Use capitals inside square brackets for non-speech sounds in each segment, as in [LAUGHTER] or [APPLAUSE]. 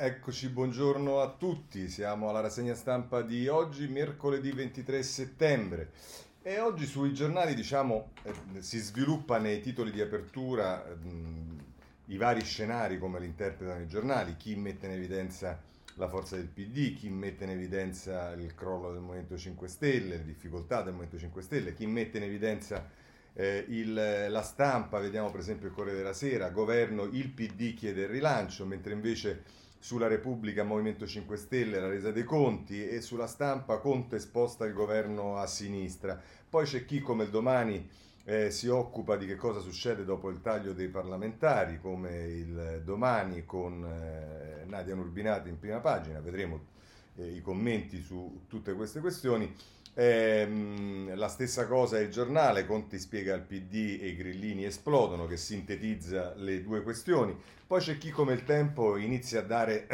Eccoci, buongiorno a tutti. Siamo alla rassegna stampa di oggi, mercoledì 23 settembre. E oggi sui giornali, diciamo, eh, si sviluppa nei titoli di apertura mh, i vari scenari come li interpretano i giornali, chi mette in evidenza la forza del PD, chi mette in evidenza il crollo del Movimento 5 Stelle, le difficoltà del Movimento 5 Stelle, chi mette in evidenza eh, il, la stampa, vediamo per esempio il Corriere della Sera, governo, il PD chiede il rilancio, mentre invece sulla Repubblica Movimento 5 Stelle la resa dei conti e sulla stampa Conte sposta il governo a sinistra. Poi c'è chi come il domani eh, si occupa di che cosa succede dopo il taglio dei parlamentari, come il domani con eh, Nadia Nurbinati in prima pagina, vedremo eh, i commenti su tutte queste questioni. Ehm, la stessa cosa è il giornale, Conti spiega al PD e i grillini esplodono, che sintetizza le due questioni. Poi c'è chi come il tempo inizia a dare, [CLEARS THROAT]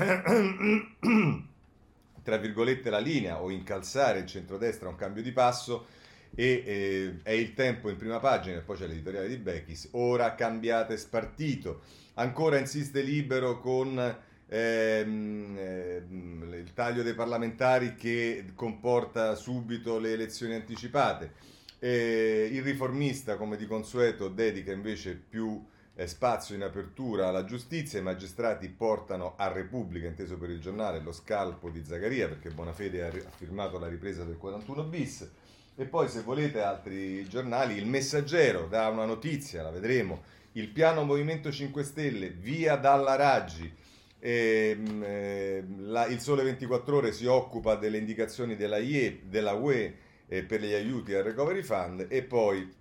tra virgolette, la linea o incalzare il centrodestra a un cambio di passo e eh, è il tempo in prima pagina, e poi c'è l'editoriale di Bechis, ora cambiate spartito. Ancora insiste libero con ehm, ehm, il taglio dei parlamentari che comporta subito le elezioni anticipate. Eh, il riformista, come di consueto, dedica invece più eh, spazio in apertura alla giustizia. I magistrati portano a Repubblica, inteso per il giornale, lo scalpo di Zaccaria perché Bonafede ha, ha firmato la ripresa del 41 bis. E poi, se volete, altri giornali. Il Messaggero dà una notizia, la vedremo. Il piano Movimento 5 Stelle, via dalla Raggi e, eh, la, il Sole 24 Ore si occupa delle indicazioni della, IE, della UE eh, per gli aiuti al Recovery Fund e poi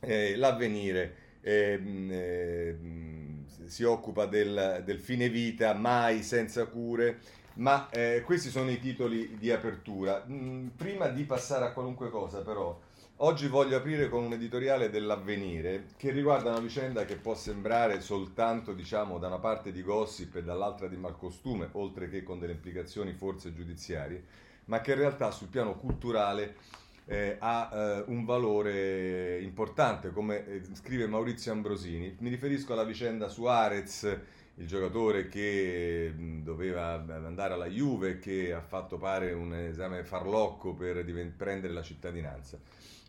eh, l'avvenire ehm, ehm, si occupa del, del, fine vita mai senza cure. Ma eh, questi sono i titoli di apertura. Mm, prima di passare a qualunque cosa, però, Oggi voglio aprire con un editoriale dell'avvenire che riguarda una vicenda che può sembrare soltanto, diciamo, da una parte di gossip e dall'altra di malcostume, oltre che con delle implicazioni forse giudiziarie, ma che in realtà sul piano culturale eh, ha eh, un valore importante, come eh, scrive Maurizio Ambrosini. Mi riferisco alla vicenda Suarez, il giocatore che mh, doveva andare alla Juve, che ha fatto pare un esame farlocco per divent- prendere la cittadinanza.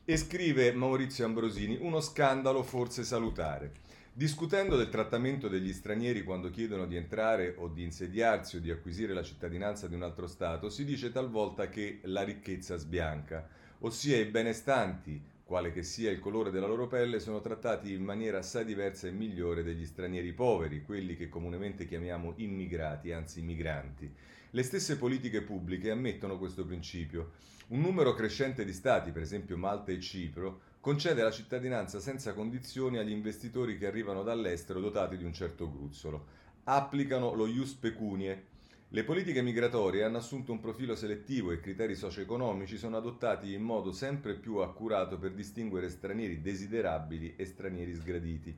E scrive Maurizio Ambrosini, uno scandalo forse salutare. Discutendo del trattamento degli stranieri quando chiedono di entrare o di insediarsi o di acquisire la cittadinanza di un altro Stato, si dice talvolta che la ricchezza sbianca, ossia i benestanti, quale che sia il colore della loro pelle, sono trattati in maniera assai diversa e migliore degli stranieri poveri, quelli che comunemente chiamiamo immigrati, anzi migranti. Le stesse politiche pubbliche ammettono questo principio. Un numero crescente di stati, per esempio Malta e Cipro, concede la cittadinanza senza condizioni agli investitori che arrivano dall'estero dotati di un certo gruzzolo. Applicano lo ius pecunie. Le politiche migratorie hanno assunto un profilo selettivo e i criteri socio-economici sono adottati in modo sempre più accurato per distinguere stranieri desiderabili e stranieri sgraditi.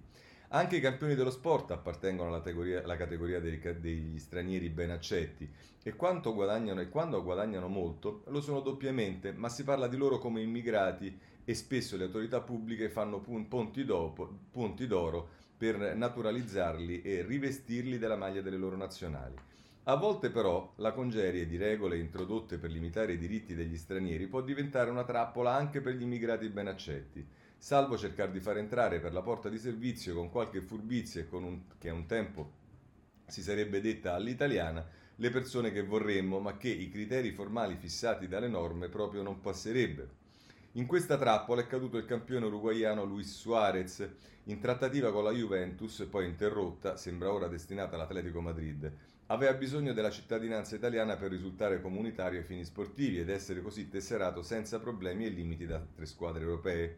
Anche i campioni dello sport appartengono alla categoria, alla categoria dei, degli stranieri ben accetti e, guadagnano, e quando guadagnano molto lo sono doppiamente, ma si parla di loro come immigrati e spesso le autorità pubbliche fanno punti, dopo, punti d'oro per naturalizzarli e rivestirli della maglia delle loro nazionali. A volte però la congerie di regole introdotte per limitare i diritti degli stranieri può diventare una trappola anche per gli immigrati ben accetti salvo cercare di far entrare per la porta di servizio con qualche furbizia e con un, che un tempo si sarebbe detta all'italiana, le persone che vorremmo, ma che i criteri formali fissati dalle norme proprio non passerebbero. In questa trappola è caduto il campione uruguaiano Luis Suarez, in trattativa con la Juventus, poi interrotta, sembra ora destinata all'Atletico Madrid. Aveva bisogno della cittadinanza italiana per risultare comunitario ai fini sportivi ed essere così tesserato senza problemi e limiti da altre squadre europee.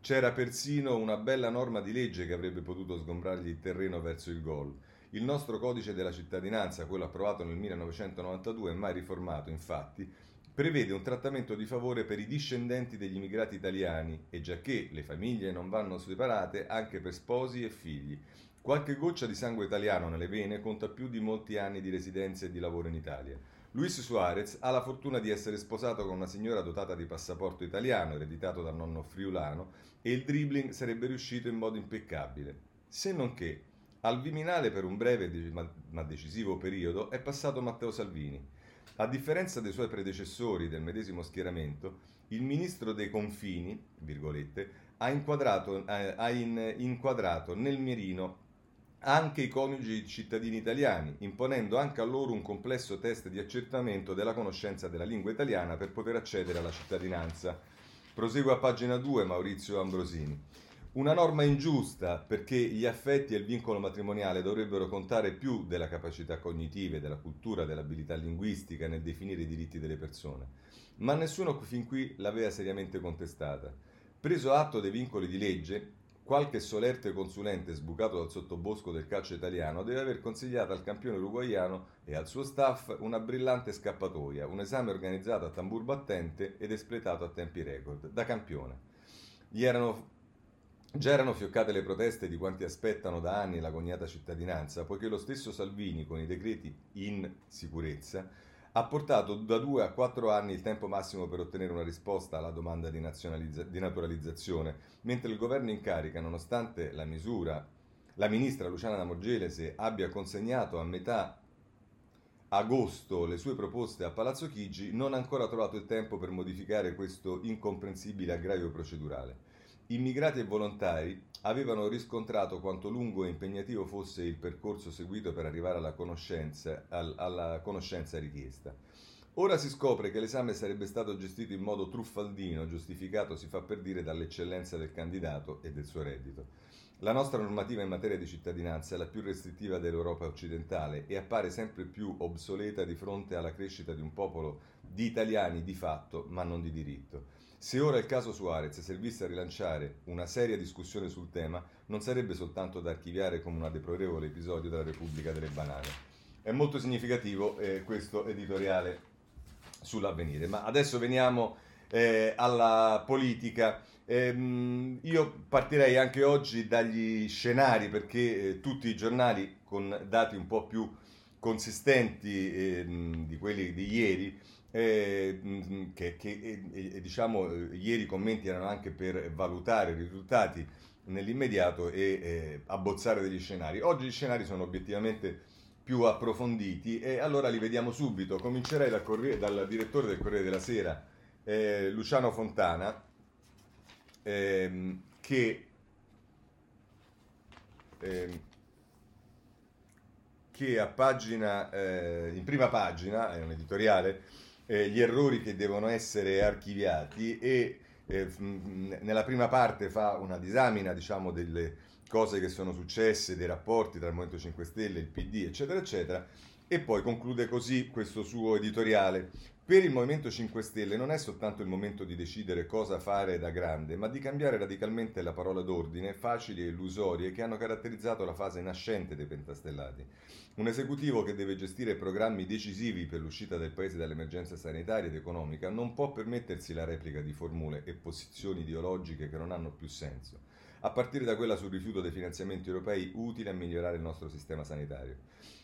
C'era persino una bella norma di legge che avrebbe potuto sgombrargli il terreno verso il gol. Il nostro codice della cittadinanza, quello approvato nel 1992 e mai riformato, infatti, prevede un trattamento di favore per i discendenti degli immigrati italiani e giacché le famiglie non vanno separate anche per sposi e figli. Qualche goccia di sangue italiano nelle vene conta più di molti anni di residenza e di lavoro in Italia. Luis Suarez ha la fortuna di essere sposato con una signora dotata di passaporto italiano, ereditato dal nonno friulano, e il dribbling sarebbe riuscito in modo impeccabile. Se non che Al Viminale per un breve ma decisivo periodo è passato Matteo Salvini. A differenza dei suoi predecessori del medesimo schieramento, il ministro dei confini, virgolette, ha inquadrato, eh, ha in, inquadrato nel mirino anche i coniugi cittadini italiani, imponendo anche a loro un complesso test di accertamento della conoscenza della lingua italiana per poter accedere alla cittadinanza. Prosegue a pagina 2 Maurizio Ambrosini. Una norma ingiusta perché gli affetti e il vincolo matrimoniale dovrebbero contare più della capacità cognitive, della cultura, dell'abilità linguistica nel definire i diritti delle persone. Ma nessuno fin qui l'aveva seriamente contestata. Preso atto dei vincoli di legge, qualche solerte consulente sbucato dal sottobosco del calcio italiano deve aver consigliato al campione uruguaiano e al suo staff una brillante scappatoia, un esame organizzato a tambur battente ed espletato a tempi record, da campione. Gli erano Già erano fioccate le proteste di quanti aspettano da anni la cognata cittadinanza, poiché lo stesso Salvini, con i decreti in sicurezza, ha portato da due a quattro anni il tempo massimo per ottenere una risposta alla domanda di, di naturalizzazione, mentre il governo in carica, nonostante la misura, la ministra Luciana Lamorgelese abbia consegnato a metà agosto le sue proposte a Palazzo Chigi, non ha ancora trovato il tempo per modificare questo incomprensibile aggravio procedurale. Immigrati e volontari avevano riscontrato quanto lungo e impegnativo fosse il percorso seguito per arrivare alla conoscenza, al, alla conoscenza richiesta. Ora si scopre che l'esame sarebbe stato gestito in modo truffaldino, giustificato si fa per dire dall'eccellenza del candidato e del suo reddito. La nostra normativa in materia di cittadinanza è la più restrittiva dell'Europa occidentale e appare sempre più obsoleta di fronte alla crescita di un popolo di italiani di fatto, ma non di diritto. Se ora il caso Suarez servisse a rilanciare una seria discussione sul tema, non sarebbe soltanto da archiviare come un deplorevole episodio della Repubblica delle Banane. È molto significativo eh, questo editoriale sull'avvenire. Ma adesso veniamo eh, alla politica. Eh, io partirei anche oggi dagli scenari perché eh, tutti i giornali con dati un po' più consistenti ehm, di quelli di ieri eh, mm, che, che eh, diciamo ieri i commenti erano anche per valutare i risultati nell'immediato e eh, abbozzare degli scenari. Oggi gli scenari sono obiettivamente più approfonditi e allora li vediamo subito. Comincerei dal, Corriere, dal direttore del Corriere della Sera, eh, Luciano Fontana, ehm, che, ehm, che a pagina, eh, in prima pagina, è un editoriale, eh, gli errori che devono essere archiviati e eh, nella prima parte fa una disamina diciamo, delle cose che sono successe, dei rapporti tra il Movimento 5 Stelle, il PD, eccetera, eccetera, e poi conclude così questo suo editoriale. Per il Movimento 5 Stelle non è soltanto il momento di decidere cosa fare da grande, ma di cambiare radicalmente la parola d'ordine facili e illusorie che hanno caratterizzato la fase nascente dei pentastellati. Un esecutivo che deve gestire programmi decisivi per l'uscita del paese dall'emergenza sanitaria ed economica non può permettersi la replica di formule e posizioni ideologiche che non hanno più senso, a partire da quella sul rifiuto dei finanziamenti europei utili a migliorare il nostro sistema sanitario.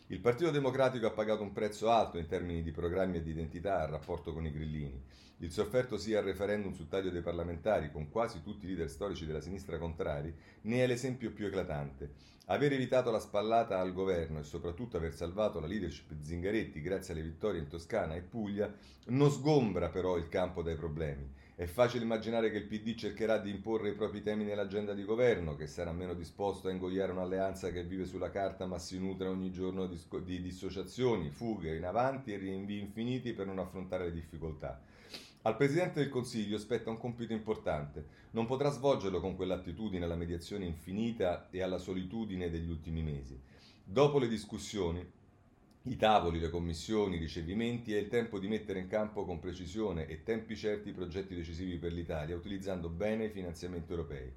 Il Partito Democratico ha pagato un prezzo alto in termini di programmi e di identità a rapporto con i grillini. Il sofferto sia al referendum sul taglio dei parlamentari, con quasi tutti i leader storici della sinistra contrari, ne è l'esempio più eclatante. Aver evitato la spallata al governo e soprattutto aver salvato la leadership Zingaretti grazie alle vittorie in Toscana e Puglia non sgombra però il campo dai problemi. È facile immaginare che il PD cercherà di imporre i propri temi nell'agenda di governo, che sarà meno disposto a ingoiare un'alleanza che vive sulla carta ma si nutre ogni giorno di, di dissociazioni, fughe in avanti e rinvii infiniti per non affrontare le difficoltà. Al Presidente del Consiglio spetta un compito importante. Non potrà svolgerlo con quell'attitudine alla mediazione infinita e alla solitudine degli ultimi mesi. Dopo le discussioni, i tavoli, le commissioni, i ricevimenti è il tempo di mettere in campo con precisione e tempi certi i progetti decisivi per l'Italia, utilizzando bene i finanziamenti europei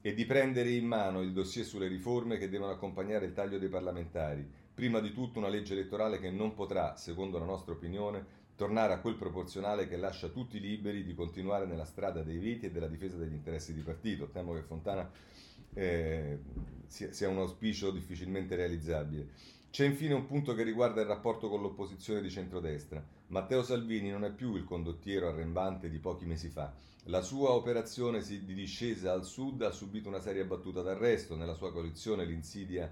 e di prendere in mano il dossier sulle riforme che devono accompagnare il taglio dei parlamentari, prima di tutto una legge elettorale che non potrà, secondo la nostra opinione, tornare a quel proporzionale che lascia tutti liberi di continuare nella strada dei veti e della difesa degli interessi di partito. Temo che Fontana eh, sia un auspicio difficilmente realizzabile. C'è infine un punto che riguarda il rapporto con l'opposizione di centrodestra. Matteo Salvini non è più il condottiero arrembante di pochi mesi fa. La sua operazione di discesa al sud ha subito una seria battuta d'arresto. Nella sua coalizione l'insidia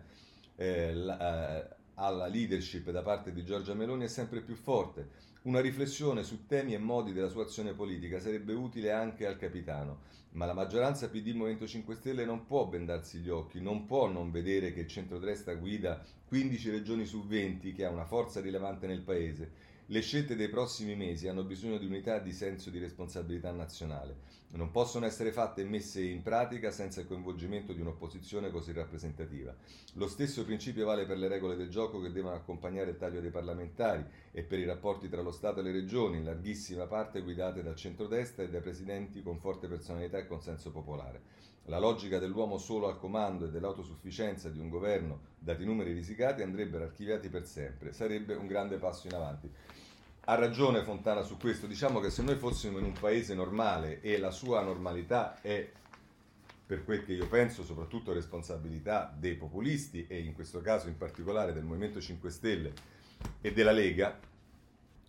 eh, la, eh, alla leadership da parte di Giorgia Meloni è sempre più forte. Una riflessione su temi e modi della sua azione politica sarebbe utile anche al capitano, ma la maggioranza PD Movimento 5 Stelle non può bendarsi gli occhi, non può non vedere che il centrodestra guida 15 regioni su 20 che ha una forza rilevante nel paese le scelte dei prossimi mesi hanno bisogno di unità e di senso di responsabilità nazionale. Non possono essere fatte e messe in pratica senza il coinvolgimento di un'opposizione così rappresentativa. Lo stesso principio vale per le regole del gioco che devono accompagnare il taglio dei parlamentari e per i rapporti tra lo Stato e le regioni, in larghissima parte guidate dal centrodestra e dai presidenti con forte personalità e consenso popolare. La logica dell'uomo solo al comando e dell'autosufficienza di un governo, dati i numeri risicati, andrebbero archiviati per sempre. Sarebbe un grande passo in avanti. Ha ragione Fontana su questo, diciamo che se noi fossimo in un paese normale e la sua normalità è, per quel che io penso, soprattutto responsabilità dei populisti e in questo caso in particolare del Movimento 5 Stelle e della Lega,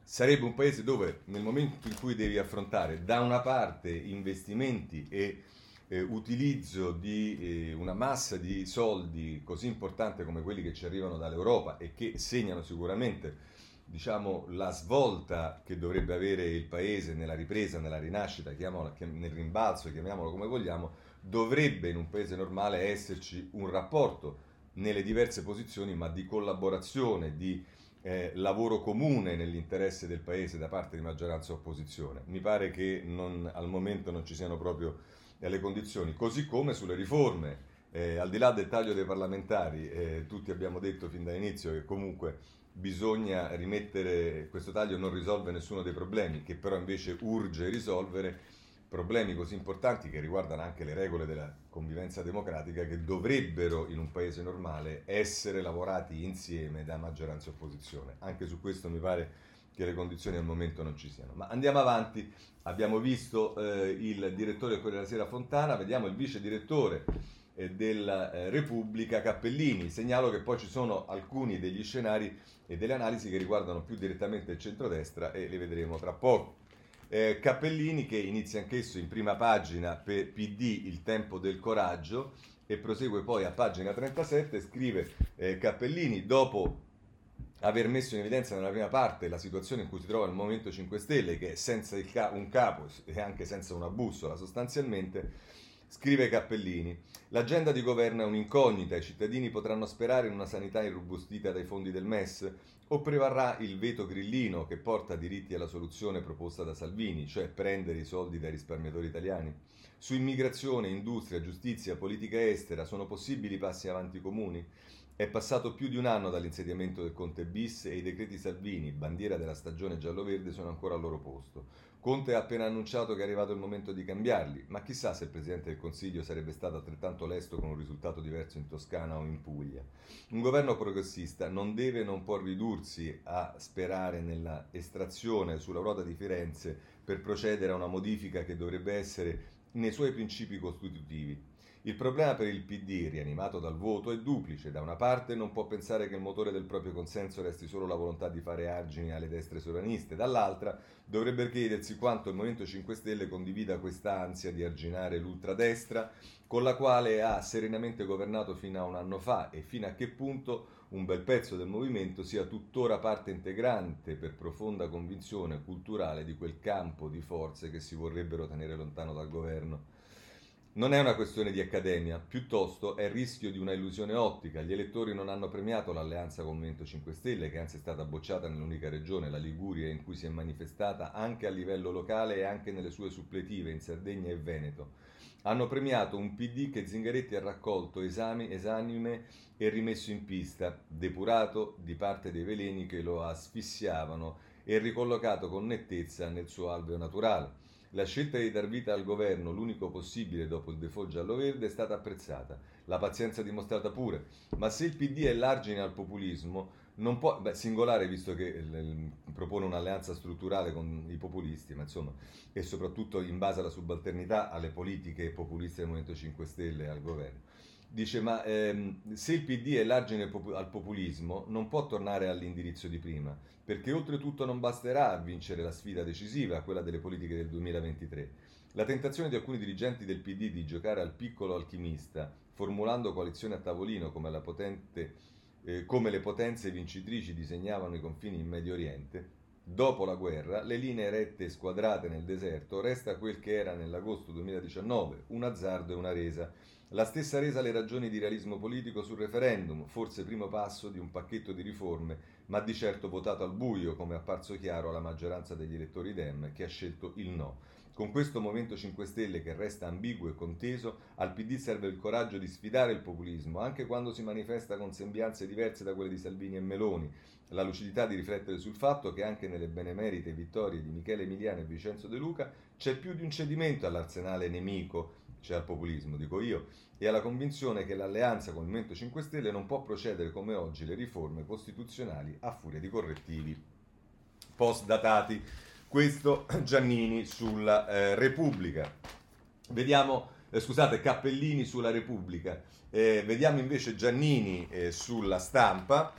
sarebbe un paese dove nel momento in cui devi affrontare da una parte investimenti e eh, utilizzo di eh, una massa di soldi così importante come quelli che ci arrivano dall'Europa e che segnano sicuramente diciamo, la svolta che dovrebbe avere il paese nella ripresa, nella rinascita, nel rimbalzo, chiamiamolo come vogliamo, dovrebbe in un paese normale esserci un rapporto nelle diverse posizioni, ma di collaborazione, di eh, lavoro comune nell'interesse del paese da parte di maggioranza e opposizione. Mi pare che non, al momento non ci siano proprio e alle condizioni, così come sulle riforme. Eh, al di là del taglio dei parlamentari, eh, tutti abbiamo detto fin dall'inizio che comunque bisogna rimettere, questo taglio non risolve nessuno dei problemi, che però invece urge risolvere problemi così importanti che riguardano anche le regole della convivenza democratica che dovrebbero in un paese normale essere lavorati insieme da maggioranza e opposizione. Anche su questo mi pare che le condizioni al momento non ci siano. Ma andiamo avanti, abbiamo visto eh, il direttore Corriere della Sera Fontana, vediamo il vice direttore eh, della eh, Repubblica Cappellini. Segnalo che poi ci sono alcuni degli scenari e delle analisi che riguardano più direttamente il centrodestra e le vedremo tra poco. Eh, Cappellini che inizia anch'esso in prima pagina per PD Il tempo del coraggio e prosegue poi a pagina 37, scrive eh, Cappellini dopo aver messo in evidenza nella prima parte la situazione in cui si trova il Movimento 5 Stelle, che senza ca- un capo e anche senza una bussola sostanzialmente, scrive Cappellini. L'agenda di governo è un'incognita, i cittadini potranno sperare in una sanità irrobustita dai fondi del MES o prevarrà il veto grillino che porta diritti alla soluzione proposta da Salvini, cioè prendere i soldi dai risparmiatori italiani? Su immigrazione, industria, giustizia, politica estera sono possibili passi avanti comuni? È passato più di un anno dall'insediamento del Conte bis e i decreti Salvini, bandiera della stagione giallo-verde, sono ancora al loro posto. Conte ha appena annunciato che è arrivato il momento di cambiarli, ma chissà se il Presidente del Consiglio sarebbe stato altrettanto lesto con un risultato diverso in Toscana o in Puglia. Un governo progressista non deve e non può ridursi a sperare nella estrazione sulla ruota di Firenze per procedere a una modifica che dovrebbe essere nei suoi principi costitutivi il problema per il PD, rianimato dal voto, è duplice. Da una parte non può pensare che il motore del proprio consenso resti solo la volontà di fare argini alle destre sovraniste, dall'altra dovrebbe chiedersi quanto il Movimento 5 Stelle condivida questa ansia di arginare l'ultradestra con la quale ha serenamente governato fino a un anno fa e fino a che punto un bel pezzo del movimento sia tuttora parte integrante per profonda convinzione culturale di quel campo di forze che si vorrebbero tenere lontano dal governo. Non è una questione di accademia, piuttosto è il rischio di una illusione ottica. Gli elettori non hanno premiato l'alleanza con Movimento 5 Stelle, che anzi è stata bocciata nell'unica regione, la Liguria, in cui si è manifestata anche a livello locale e anche nelle sue suppletive in Sardegna e Veneto. Hanno premiato un PD che Zingaretti ha raccolto esami, esanime e rimesso in pista, depurato di parte dei veleni che lo asfissiavano e ricollocato con nettezza nel suo alveo naturale. La scelta di dar vita al governo, l'unico possibile dopo il default giallo-verde, è stata apprezzata. La pazienza dimostrata pure. Ma se il PD è l'argine al populismo, non può, beh, singolare visto che l, propone un'alleanza strutturale con i populisti, ma insomma, e soprattutto in base alla subalternità alle politiche populiste del Movimento 5 Stelle e al governo. Dice, ma ehm, se il PD è l'argine al populismo, non può tornare all'indirizzo di prima, perché oltretutto non basterà a vincere la sfida decisiva, quella delle politiche del 2023. La tentazione di alcuni dirigenti del PD di giocare al piccolo alchimista, formulando coalizioni a tavolino come potente eh, come le potenze vincitrici disegnavano i confini in Medio Oriente, dopo la guerra, le linee rette squadrate nel deserto resta quel che era nell'agosto 2019, un azzardo e una resa. La stessa resa le ragioni di realismo politico sul referendum, forse primo passo di un pacchetto di riforme, ma di certo votato al buio, come è apparso chiaro alla maggioranza degli elettori Dem che ha scelto il no. Con questo Movimento 5 Stelle che resta ambiguo e conteso, al PD serve il coraggio di sfidare il populismo, anche quando si manifesta con sembianze diverse da quelle di Salvini e Meloni, la lucidità di riflettere sul fatto che anche nelle benemerite vittorie di Michele Emiliano e Vincenzo De Luca c'è più di un cedimento all'arsenale nemico, cioè al populismo, dico io, e alla convinzione che l'alleanza con il Movimento 5 Stelle non può procedere come oggi le riforme costituzionali a furia di correttivi post-datati. Questo [CLEARS THROAT] Giannini sulla eh, Repubblica. Vediamo, eh, scusate, Cappellini sulla Repubblica. Eh, vediamo invece Giannini eh, sulla stampa.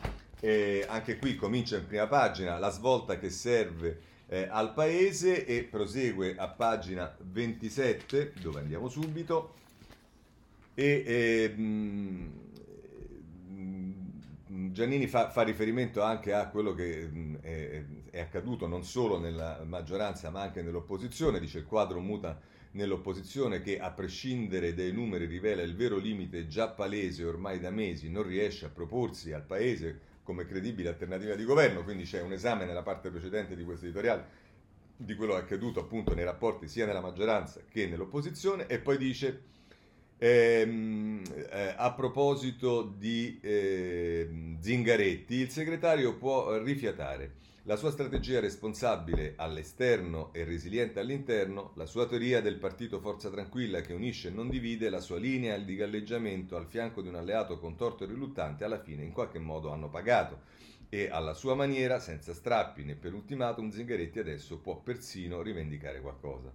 anche qui comincia in prima pagina la svolta che serve eh, al paese e prosegue a pagina 27, dove andiamo subito. E, ehm, Giannini fa, fa, riferimento anche a quello che mh, è, è, accaduto non solo nella maggioranza ma anche nell'opposizione, dice il quadro muta nell'opposizione che a prescindere dai numeri rivela il vero limite già palese ormai da mesi, non riesce a proporsi al Paese come credibile alternativa di governo, quindi c'è un esame nella parte precedente di questo editoriale di quello che è accaduto appunto nei rapporti sia nella maggioranza che nell'opposizione e poi dice Ehm, eh, a proposito di eh, Zingaretti, il segretario può rifiatare la sua strategia responsabile all'esterno e resiliente all'interno, la sua teoria del partito Forza Tranquilla che unisce e non divide, la sua linea di galleggiamento al fianco di un alleato contorto e riluttante, alla fine in qualche modo hanno pagato. E alla sua maniera, senza strappi né per ultimatum, Zingaretti adesso può persino rivendicare qualcosa.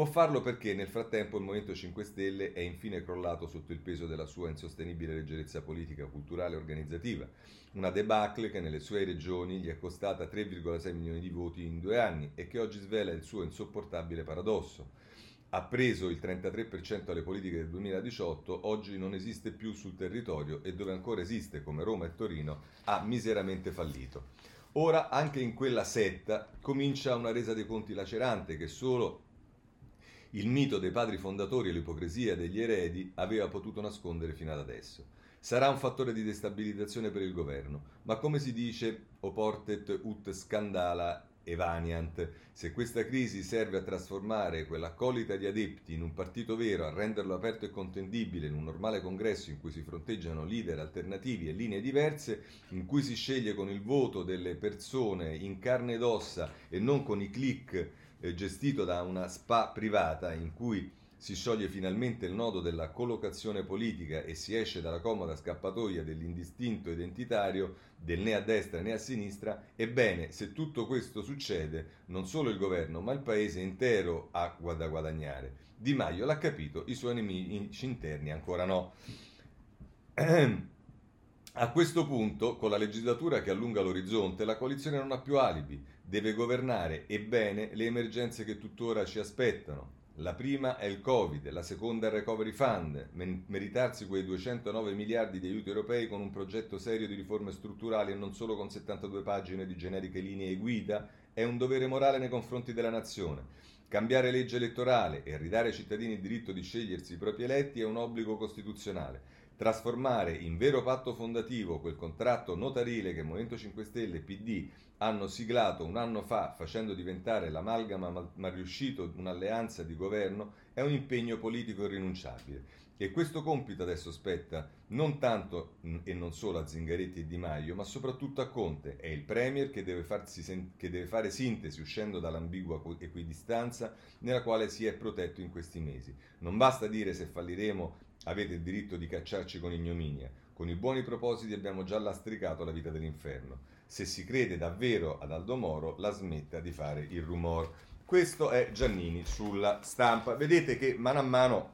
Può farlo perché nel frattempo il Movimento 5 Stelle è infine crollato sotto il peso della sua insostenibile leggerezza politica, culturale e organizzativa. Una debacle che nelle sue regioni gli è costata 3,6 milioni di voti in due anni e che oggi svela il suo insopportabile paradosso. Ha preso il 33% alle politiche del 2018, oggi non esiste più sul territorio e dove ancora esiste, come Roma e Torino, ha miseramente fallito. Ora anche in quella setta comincia una resa dei conti lacerante che solo il mito dei padri fondatori e l'ipocrisia degli eredi aveva potuto nascondere fino ad adesso. Sarà un fattore di destabilizzazione per il governo, ma come si dice, oportet ut scandala evaniant, se questa crisi serve a trasformare quell'accolita di adepti in un partito vero, a renderlo aperto e contendibile in un normale congresso in cui si fronteggiano leader alternativi e linee diverse, in cui si sceglie con il voto delle persone in carne ed ossa e non con i click eh, gestito da una spa privata in cui si scioglie finalmente il nodo della collocazione politica e si esce dalla comoda scappatoia dell'indistinto identitario del né a destra né a sinistra, ebbene, se tutto questo succede, non solo il governo, ma il paese intero ha da guadagnare. Di Maio l'ha capito, i suoi nemici interni ancora no. [CLEARS THROAT] A questo punto, con la legislatura che allunga l'orizzonte, la coalizione non ha più alibi, deve governare e bene le emergenze che tuttora ci aspettano. La prima è il Covid, la seconda è il Recovery Fund, meritarsi quei 209 miliardi di aiuti europei con un progetto serio di riforme strutturali e non solo con 72 pagine di generiche linee guida è un dovere morale nei confronti della nazione. Cambiare legge elettorale e ridare ai cittadini il diritto di scegliersi i propri eletti è un obbligo costituzionale trasformare in vero patto fondativo quel contratto notarile che Movimento 5 Stelle e PD hanno siglato un anno fa facendo diventare l'amalgama mal, mal riuscito un'alleanza di governo è un impegno politico irrinunciabile. E questo compito adesso spetta non tanto e non solo a Zingaretti e Di Maio, ma soprattutto a Conte. È il Premier che deve, farsi, che deve fare sintesi uscendo dall'ambigua equidistanza nella quale si è protetto in questi mesi. Non basta dire se falliremo Avete il diritto di cacciarci con ignominia. Con i buoni propositi abbiamo già lastricato la vita dell'inferno. Se si crede davvero ad Aldo Moro, la smetta di fare il rumor. Questo è Giannini sulla stampa. Vedete che mano a mano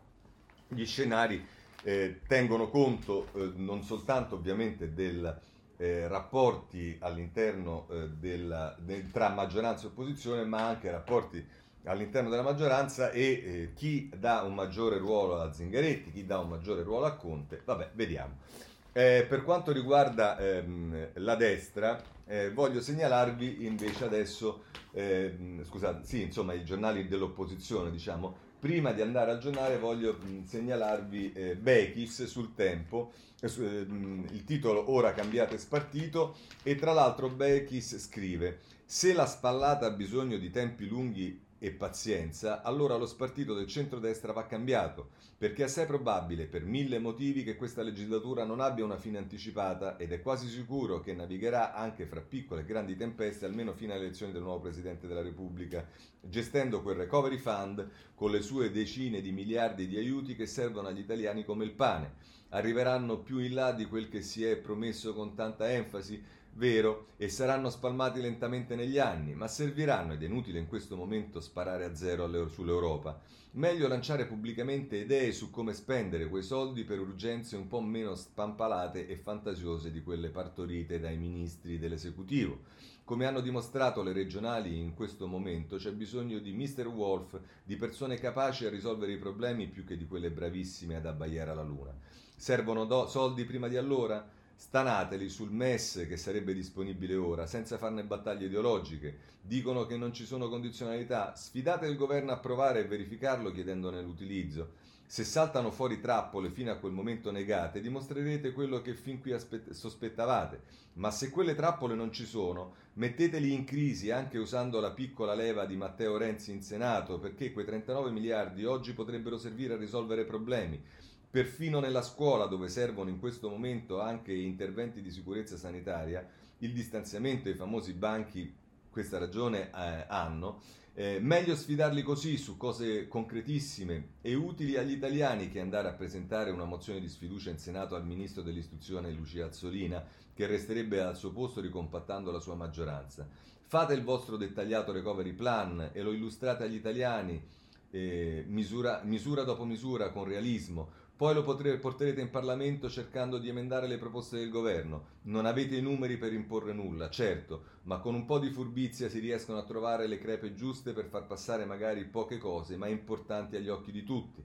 gli scenari eh, tengono conto eh, non soltanto ovviamente dei eh, rapporti all'interno eh, della, del, tra maggioranza e opposizione, ma anche rapporti all'interno della maggioranza e eh, chi dà un maggiore ruolo a Zingaretti, chi dà un maggiore ruolo a Conte, vabbè, vediamo. Eh, per quanto riguarda ehm, la destra, eh, voglio segnalarvi invece adesso, ehm, scusate, sì, insomma, i giornali dell'opposizione, diciamo, prima di andare al giornale voglio mh, segnalarvi eh, Bekis sul tempo, eh, su, eh, il titolo Ora cambiate spartito e tra l'altro Bekis scrive se la spallata ha bisogno di tempi lunghi e pazienza, allora lo spartito del centrodestra va cambiato, perché è assai probabile, per mille motivi, che questa legislatura non abbia una fine anticipata ed è quasi sicuro che navigherà anche fra piccole e grandi tempeste almeno fino alle elezioni del nuovo Presidente della Repubblica, gestendo quel recovery fund con le sue decine di miliardi di aiuti che servono agli italiani come il pane. Arriveranno più in là di quel che si è promesso con tanta enfasi, vero, e saranno spalmati lentamente negli anni, ma serviranno, ed è inutile in questo momento sparare a zero sull'Europa. Meglio lanciare pubblicamente idee su come spendere quei soldi per urgenze un po' meno spampalate e fantasiose di quelle partorite dai ministri dell'esecutivo. Come hanno dimostrato le regionali in questo momento, c'è bisogno di Mr. Wolf, di persone capaci a risolvere i problemi più che di quelle bravissime ad abbaiare alla luna. Servono do- soldi prima di allora? Stanateli sul MES che sarebbe disponibile ora, senza farne battaglie ideologiche. Dicono che non ci sono condizionalità. Sfidate il governo a provare e verificarlo chiedendone l'utilizzo. Se saltano fuori trappole fino a quel momento negate, dimostrerete quello che fin qui aspett- sospettavate. Ma se quelle trappole non ci sono, metteteli in crisi anche usando la piccola leva di Matteo Renzi in Senato, perché quei 39 miliardi oggi potrebbero servire a risolvere problemi. Perfino nella scuola, dove servono in questo momento anche interventi di sicurezza sanitaria, il distanziamento e i famosi banchi questa ragione eh, hanno, eh, meglio sfidarli così su cose concretissime e utili agli italiani che andare a presentare una mozione di sfiducia in Senato al ministro dell'istruzione Lucia Azzolina, che resterebbe al suo posto ricompattando la sua maggioranza. Fate il vostro dettagliato recovery plan e lo illustrate agli italiani eh, misura, misura dopo misura con realismo, poi lo porterete in Parlamento cercando di emendare le proposte del governo. Non avete i numeri per imporre nulla, certo, ma con un po' di furbizia si riescono a trovare le crepe giuste per far passare magari poche cose, ma importanti agli occhi di tutti.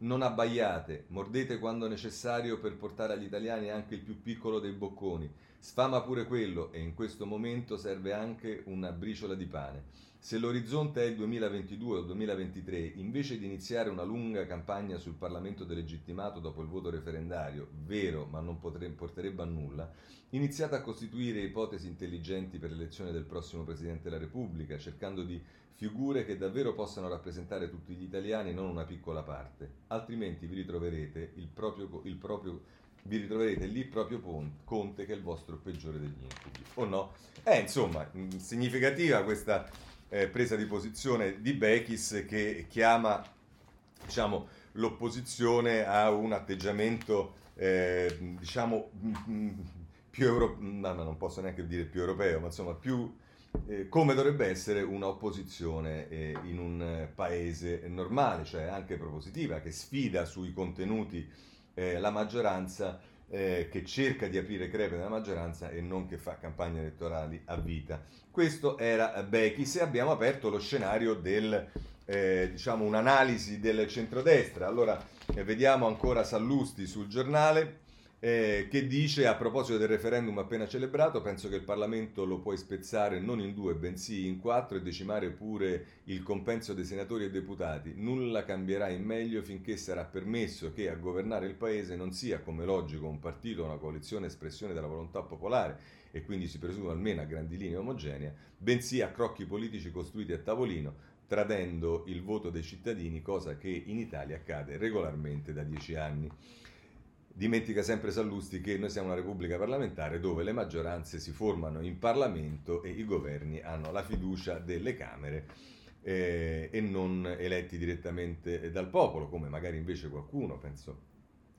Non abbaiate, mordete quando necessario per portare agli italiani anche il più piccolo dei bocconi. Sfama pure quello e in questo momento serve anche una briciola di pane. Se l'orizzonte è il 2022 o 2023, invece di iniziare una lunga campagna sul Parlamento delegittimato dopo il voto referendario, vero ma non potrebbe, porterebbe a nulla, iniziate a costituire ipotesi intelligenti per l'elezione del prossimo Presidente della Repubblica, cercando di figure che davvero possano rappresentare tutti gli italiani e non una piccola parte, altrimenti vi ritroverete, il proprio, il proprio, vi ritroverete lì proprio Conte che è il vostro peggiore degli incubi. O no? Eh, insomma significativa questa eh, presa di posizione di Bechis che chiama diciamo, l'opposizione a un atteggiamento eh, diciamo più europeo, no, non posso neanche dire più europeo, ma insomma più eh, come dovrebbe essere un'opposizione eh, in un paese normale, cioè anche propositiva, che sfida sui contenuti eh, la maggioranza eh, che cerca di aprire crepe nella maggioranza e non che fa campagne elettorali a vita. Questo era Bechis e abbiamo aperto lo scenario del, eh, diciamo, un'analisi del centrodestra. Allora, eh, vediamo ancora Sallusti sul giornale eh, che dice a proposito del referendum appena celebrato, penso che il Parlamento lo puoi spezzare non in due, bensì in quattro e decimare pure il compenso dei senatori e deputati. Nulla cambierà in meglio finché sarà permesso che a governare il Paese non sia, come logico, un partito o una coalizione espressione della volontà popolare e quindi si presume almeno a grandi linee omogenea, bensì a crocchi politici costruiti a tavolino, tradendo il voto dei cittadini, cosa che in Italia accade regolarmente da dieci anni. Dimentica sempre Sallusti che noi siamo una repubblica parlamentare dove le maggioranze si formano in Parlamento e i governi hanno la fiducia delle Camere eh, e non eletti direttamente dal popolo, come magari invece qualcuno, penso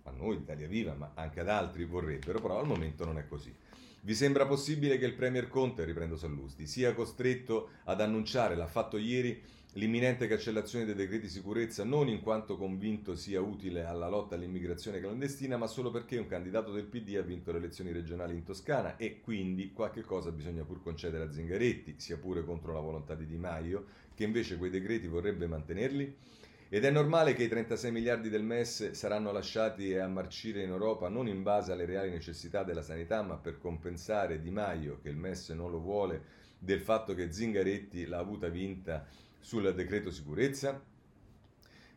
a noi, Italia Viva, ma anche ad altri vorrebbero, però al momento non è così. Vi sembra possibile che il Premier Conte, riprendo Sallusti, sia costretto ad annunciare, l'ha fatto ieri, l'imminente cancellazione dei decreti sicurezza non in quanto convinto sia utile alla lotta all'immigrazione clandestina, ma solo perché un candidato del PD ha vinto le elezioni regionali in Toscana e quindi qualche cosa bisogna pur concedere a Zingaretti, sia pure contro la volontà di Di Maio, che invece quei decreti vorrebbe mantenerli? Ed è normale che i 36 miliardi del MES saranno lasciati a marcire in Europa non in base alle reali necessità della sanità, ma per compensare Di Maio, che il MES non lo vuole, del fatto che Zingaretti l'ha avuta vinta sul decreto sicurezza?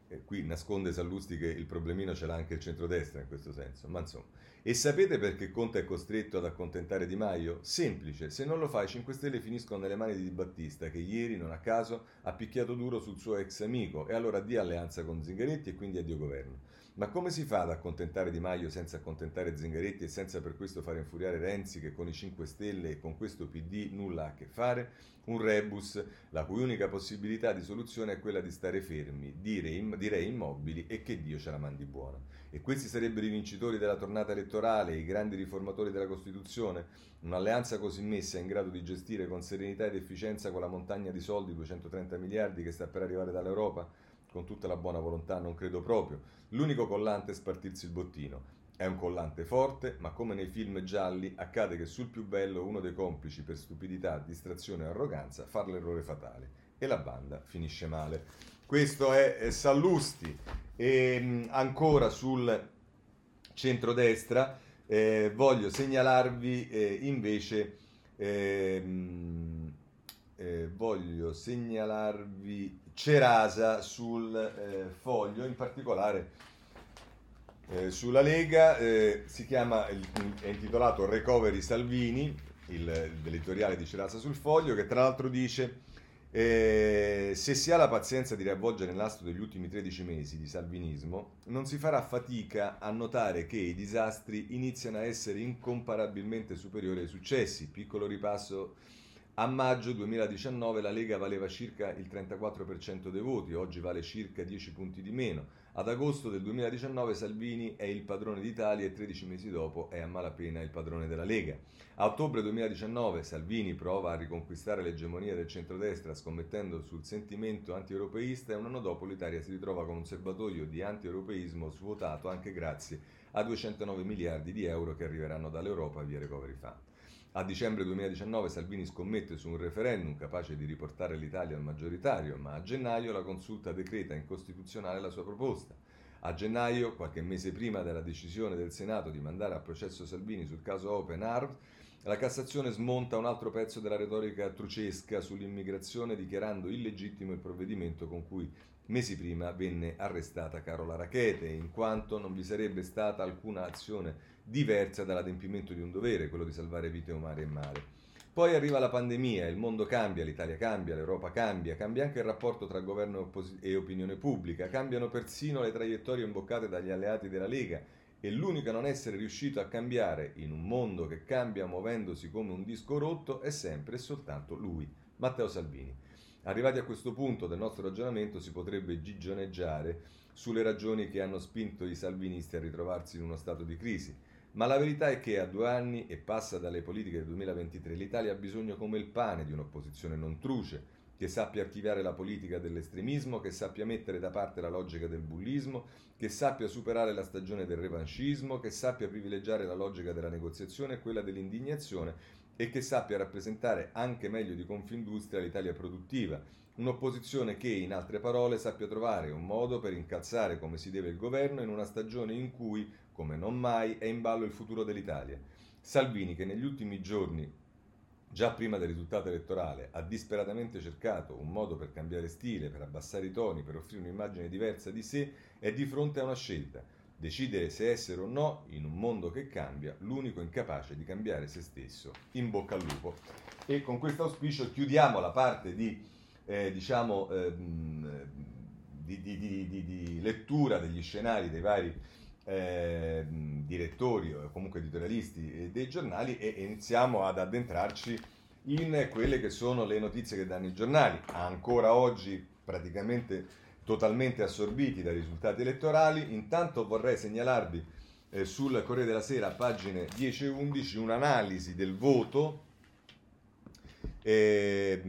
E qui nasconde Sallusti che il problemino ce l'ha anche il centrodestra in questo senso, ma insomma. E sapete perché Conte è costretto ad accontentare Di Maio? Semplice, se non lo fa i 5 Stelle finiscono nelle mani di Di Battista che ieri, non a caso, ha picchiato duro sul suo ex amico e allora di alleanza con Zingaretti e quindi addio governo. Ma come si fa ad accontentare Di Maio senza accontentare Zingaretti e senza per questo fare infuriare Renzi che con i 5 Stelle e con questo PD nulla ha a che fare? Un rebus, la cui unica possibilità di soluzione è quella di stare fermi, dire, direi immobili e che Dio ce la mandi buona. E questi sarebbero i vincitori della tornata elettorale, i grandi riformatori della Costituzione? Un'alleanza così messa in grado di gestire con serenità ed efficienza quella montagna di soldi, 230 miliardi, che sta per arrivare dall'Europa? Con tutta la buona volontà non credo proprio. L'unico collante è spartirsi il bottino. È un collante forte, ma come nei film gialli accade che sul più bello uno dei complici per stupidità, distrazione o arroganza fa l'errore fatale e la banda finisce male. Questo è Sallusti. E ehm, ancora sul centrodestra eh, voglio segnalarvi eh, invece ehm, eh, voglio segnalarvi Cerasa sul eh, foglio, in particolare eh, sulla Lega, eh, si chiama, è intitolato Recovery Salvini, il, l'editoriale di Cerasa sul foglio, che tra l'altro dice eh, se si ha la pazienza di riavvolgere l'astro degli ultimi 13 mesi di salvinismo, non si farà fatica a notare che i disastri iniziano a essere incomparabilmente superiori ai successi. Piccolo ripasso. A maggio 2019 la Lega valeva circa il 34% dei voti, oggi vale circa 10 punti di meno. Ad agosto del 2019 Salvini è il padrone d'Italia e 13 mesi dopo è a malapena il padrone della Lega. A ottobre 2019 Salvini prova a riconquistare l'egemonia del centrodestra scommettendo sul sentimento anti-europeista e un anno dopo l'Italia si ritrova con un serbatoio di anti-europeismo svuotato anche grazie a 209 miliardi di euro che arriveranno dall'Europa via Recovery Fund. A dicembre 2019 Salvini scommette su un referendum capace di riportare l'Italia al maggioritario, ma a gennaio la consulta decreta incostituzionale la sua proposta. A gennaio, qualche mese prima della decisione del Senato di mandare a processo Salvini sul caso Open Arms, la Cassazione smonta un altro pezzo della retorica trucesca sull'immigrazione dichiarando illegittimo il provvedimento con cui mesi prima venne arrestata Carola Rachete, in quanto non vi sarebbe stata alcuna azione diversa dall'adempimento di un dovere, quello di salvare vite umane e mare. Poi arriva la pandemia, il mondo cambia, l'Italia cambia, l'Europa cambia, cambia anche il rapporto tra governo e, opinione pubblica, cambiano persino le traiettorie imboccate dagli alleati della Lega e l'unico a non essere riuscito a cambiare in un mondo che cambia muovendosi come un disco rotto è sempre e soltanto lui, Matteo Salvini. Arrivati a questo punto del nostro ragionamento si potrebbe gigioneggiare sulle ragioni che hanno spinto i salvinisti a ritrovarsi in uno stato di crisi. Ma la verità è che a due anni e passa dalle politiche del 2023 l'Italia ha bisogno come il pane di un'opposizione non truce, che sappia archiviare la politica dell'estremismo, che sappia mettere da parte la logica del bullismo, che sappia superare la stagione del revanchismo, che sappia privilegiare la logica della negoziazione e quella dell'indignazione e che sappia rappresentare anche meglio di Confindustria l'Italia produttiva, un'opposizione che, in altre parole, sappia trovare un modo per incalzare come si deve il governo in una stagione in cui come non mai è in ballo il futuro dell'Italia. Salvini, che negli ultimi giorni, già prima del risultato elettorale, ha disperatamente cercato un modo per cambiare stile, per abbassare i toni, per offrire un'immagine diversa di sé, è di fronte a una scelta. Decidere se essere o no, in un mondo che cambia, l'unico incapace di cambiare se stesso. In bocca al lupo. E con questo auspicio chiudiamo la parte di, eh, diciamo, ehm, di, di, di lettura degli scenari dei vari eh, direttori o comunque editorialisti dei giornali e iniziamo ad addentrarci in quelle che sono le notizie che danno i giornali, ancora oggi praticamente totalmente assorbiti dai risultati elettorali. Intanto vorrei segnalarvi eh, sul Corriere della Sera, pagine 10 e 11, un'analisi del voto eh,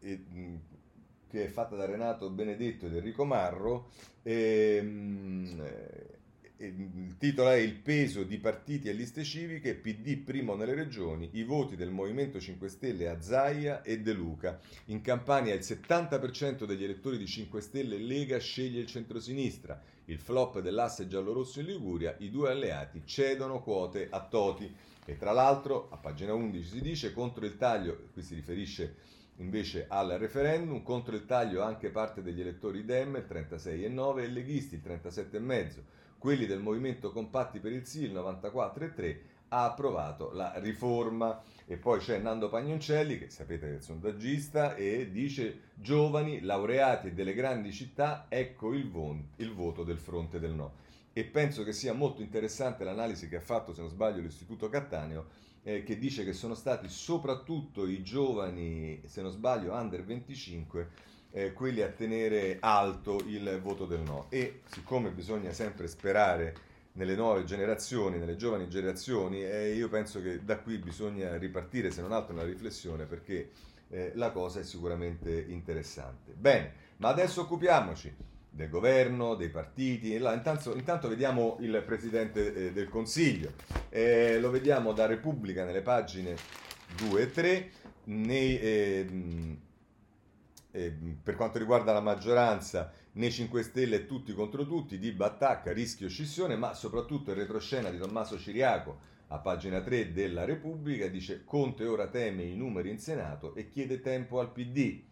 eh, che è fatta da Renato Benedetto ed Enrico Marro, ehm, il titolo è Il peso di partiti e liste civiche, PD primo nelle regioni, i voti del Movimento 5 Stelle a Zaia e De Luca. In Campania il 70% degli elettori di 5 Stelle Lega sceglie il centrosinistra. Il flop dell'asse giallorosso in Liguria, i due alleati cedono quote a Toti. E tra l'altro, a pagina 11 si dice contro il taglio, qui si riferisce invece al referendum, contro il taglio anche parte degli elettori Dem, il 36,9 e leghisti, il 37,5 quelli del Movimento Compatti per il Sì, il 94,3, ha approvato la riforma. E poi c'è Nando Pagnoncelli, che sapete che è il sondaggista, e dice giovani, laureati e delle grandi città, ecco il, vo- il voto del fronte del no. E penso che sia molto interessante l'analisi che ha fatto, se non sbaglio, l'Istituto Cattaneo, eh, che dice che sono stati soprattutto i giovani, se non sbaglio, under 25, eh, quelli a tenere alto il voto del no. E siccome bisogna sempre sperare nelle nuove generazioni, nelle giovani generazioni, eh, io penso che da qui bisogna ripartire, se non altro nella riflessione, perché eh, la cosa è sicuramente interessante. Bene, ma adesso occupiamoci del governo, dei partiti. Intanto, intanto, vediamo il Presidente eh, del Consiglio. Eh, lo vediamo da Repubblica nelle pagine 2 e 3. Nei, eh, per quanto riguarda la maggioranza, nei 5 Stelle tutti contro tutti, di battacca, rischio scissione, ma soprattutto il retroscena di Tommaso Ciriaco a pagina 3 della Repubblica dice Conte ora teme i numeri in Senato e chiede tempo al PD.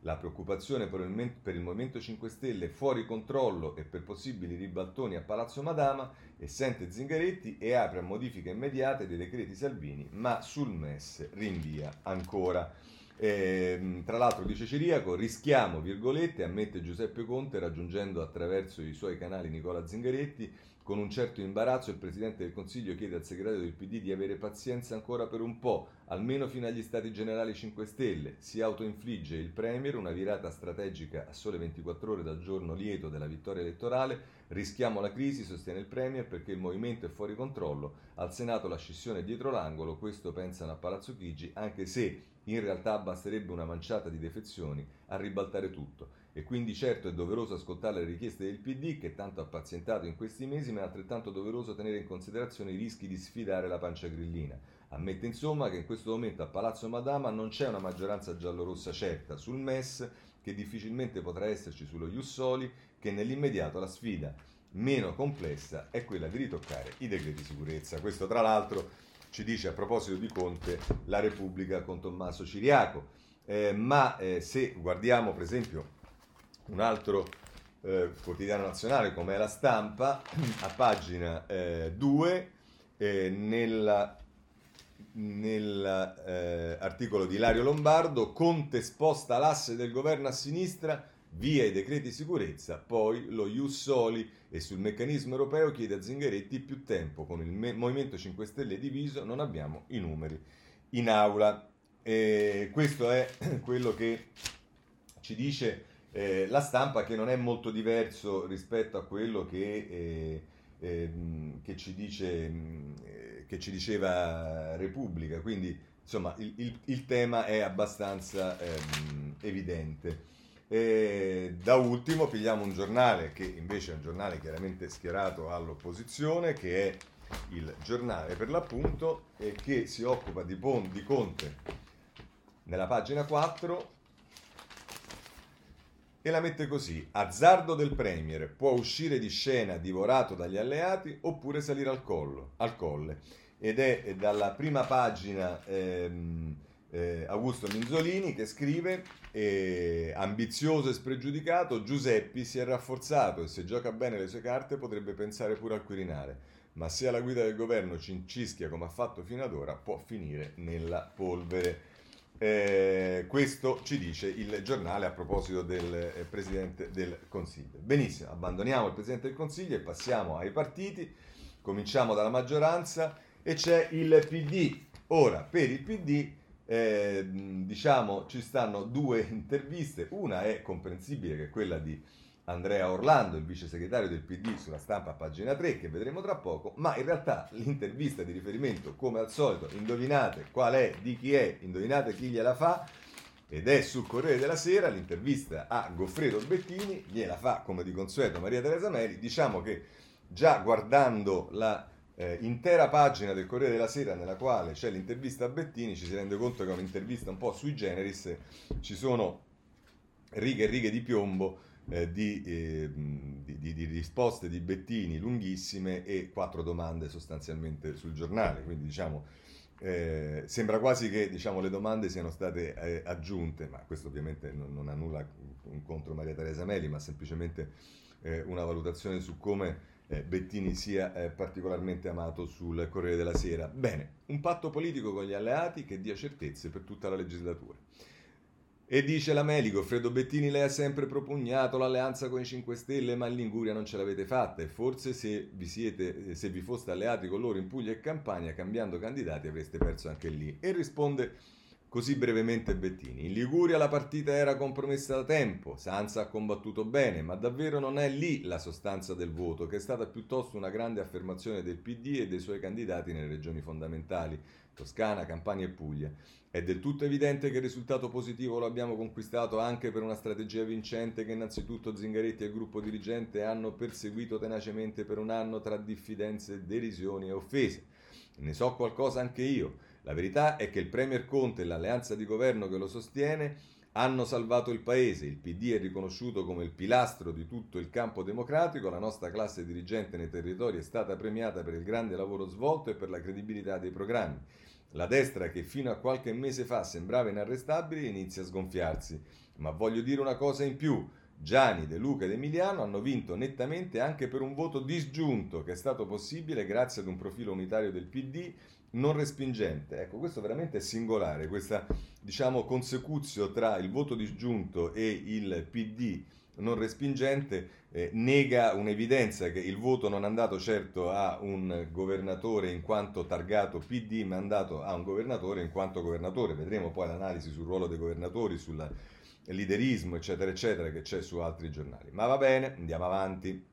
La preoccupazione per il, per il Movimento 5 Stelle fuori controllo e per possibili ribaltoni a Palazzo Madama e sente Zingaretti e apre a modifiche immediate dei decreti Salvini, ma sul MES rinvia ancora. Eh, tra l'altro dice Ciriaco, rischiamo, virgolette, ammette Giuseppe Conte raggiungendo attraverso i suoi canali Nicola Zingaretti, con un certo imbarazzo il Presidente del Consiglio chiede al segretario del PD di avere pazienza ancora per un po', almeno fino agli Stati Generali 5 Stelle. Si autoinfligge il Premier una virata strategica a sole 24 ore dal giorno lieto della vittoria elettorale. Rischiamo la crisi, sostiene il Premier, perché il movimento è fuori controllo. Al Senato la scissione è dietro l'angolo, questo pensano a Palazzo Chigi, anche se in realtà basterebbe una manciata di defezioni a ribaltare tutto. E quindi certo è doveroso ascoltare le richieste del PD che tanto ha pazientato in questi mesi, ma è altrettanto doveroso tenere in considerazione i rischi di sfidare la pancia grillina. Ammette insomma che in questo momento a Palazzo Madama non c'è una maggioranza giallorossa certa sul MES, che difficilmente potrà esserci sullo Jussoli, che nell'immediato la sfida meno complessa è quella di ritoccare i decreti di sicurezza. Questo tra l'altro ci dice a proposito di Conte la Repubblica con Tommaso Ciriaco. Eh, ma eh, se guardiamo per esempio un altro eh, quotidiano nazionale come la stampa, a pagina 2, eh, nella nell'articolo eh, di Ilario Lombardo, Conte sposta l'asse del governo a sinistra via i decreti sicurezza, poi lo Ius Soli e sul meccanismo europeo chiede a Zingaretti più tempo. Con il Me- Movimento 5 Stelle diviso non abbiamo i numeri in aula. E questo è [CLEARS THROAT] quello che ci dice eh, la stampa, che non è molto diverso rispetto a quello che, eh, eh, che, ci, dice, che ci diceva Repubblica. Quindi, insomma, il, il, il tema è abbastanza ehm, evidente. E da ultimo pigliamo un giornale che invece è un giornale chiaramente schierato all'opposizione, che è il giornale per l'appunto, e che si occupa di, Pon- di Conte nella pagina 4 e la mette così: Azzardo del Premier. Può uscire di scena divorato dagli alleati oppure salire al, collo, al colle. Ed è dalla prima pagina ehm, eh, Augusto Minzolini che scrive eh, ambizioso e spregiudicato Giuseppi si è rafforzato e se gioca bene le sue carte potrebbe pensare pure al Quirinale. Ma se alla guida del governo cincischia come ha fatto fino ad ora può finire nella polvere eh, questo ci dice il giornale a proposito del eh, Presidente del Consiglio. Benissimo, abbandoniamo il Presidente del Consiglio e passiamo ai partiti. Cominciamo dalla maggioranza e c'è il PD. Ora, per il PD eh, diciamo ci stanno due [LAUGHS] interviste, una è comprensibile che è quella di Andrea Orlando, il vice segretario del PD sulla stampa a pagina 3 che vedremo tra poco, ma in realtà l'intervista di riferimento come al solito, indovinate qual è, di chi è, indovinate chi gliela fa ed è sul Corriere della Sera l'intervista a Goffredo Bettini, gliela fa come di consueto Maria Teresa Meri, diciamo che già guardando la eh, intera pagina del Corriere della Sera nella quale c'è l'intervista a Bettini, ci si rende conto che è un'intervista un po' sui generis, ci sono righe e righe di piombo eh, di, eh, di, di, di, risposte di Bettini lunghissime e quattro domande sostanzialmente sul giornale, quindi diciamo eh, sembra quasi che diciamo, le domande siano state eh, aggiunte, ma questo ovviamente non, non, ha nulla contro Maria Teresa Meli, ma semplicemente eh, una valutazione su come eh, Bettini sia particolarmente amato sul Corriere della Sera. Bene, un patto politico con gli alleati che dia certezze per tutta la legislatura. E dice la Melico, Fredo Bettini lei ha sempre propugnato l'alleanza con i 5 Stelle, ma in Liguria non ce l'avete fatta e forse se vi, siete, se vi foste alleati con loro in Puglia e Campania, cambiando candidati, avreste perso anche lì. E risponde così brevemente Bettini. In Liguria la partita era compromessa da tempo, Sanza ha combattuto bene, ma davvero non è lì la sostanza del voto, che è stata piuttosto una grande affermazione del PD e dei suoi candidati nelle regioni fondamentali, Toscana, Campania e Puglia. È del tutto evidente che il risultato positivo lo abbiamo conquistato anche per una strategia vincente che innanzitutto Zingaretti e il gruppo dirigente hanno perseguito tenacemente per un anno tra diffidenze, derisioni e offese. Ne so qualcosa anche io. La verità è che il Premier Conte e l'alleanza di governo che lo sostiene hanno salvato il paese, il PD è riconosciuto come il pilastro di tutto il campo democratico, la nostra classe dirigente nei territori è stata premiata per il grande lavoro svolto e per la credibilità dei programmi. La destra, che fino a qualche mese fa sembrava inarrestabile, inizia a sgonfiarsi. Ma voglio dire una cosa in più. Gianni, De Luca ed Emiliano hanno vinto nettamente anche per un voto disgiunto che è stato possibile grazie ad un profilo unitario del PD non respingente. Ecco, questo veramente è singolare, questa diciamo consecuzio tra il voto disgiunto e il PD non respingente eh, nega un'evidenza che il voto non è andato certo a un governatore in quanto targato PD, ma è andato a un governatore in quanto governatore. Vedremo poi l'analisi sul ruolo dei governatori, sul liderismo, eccetera, eccetera, che c'è su altri giornali. Ma va bene, andiamo avanti.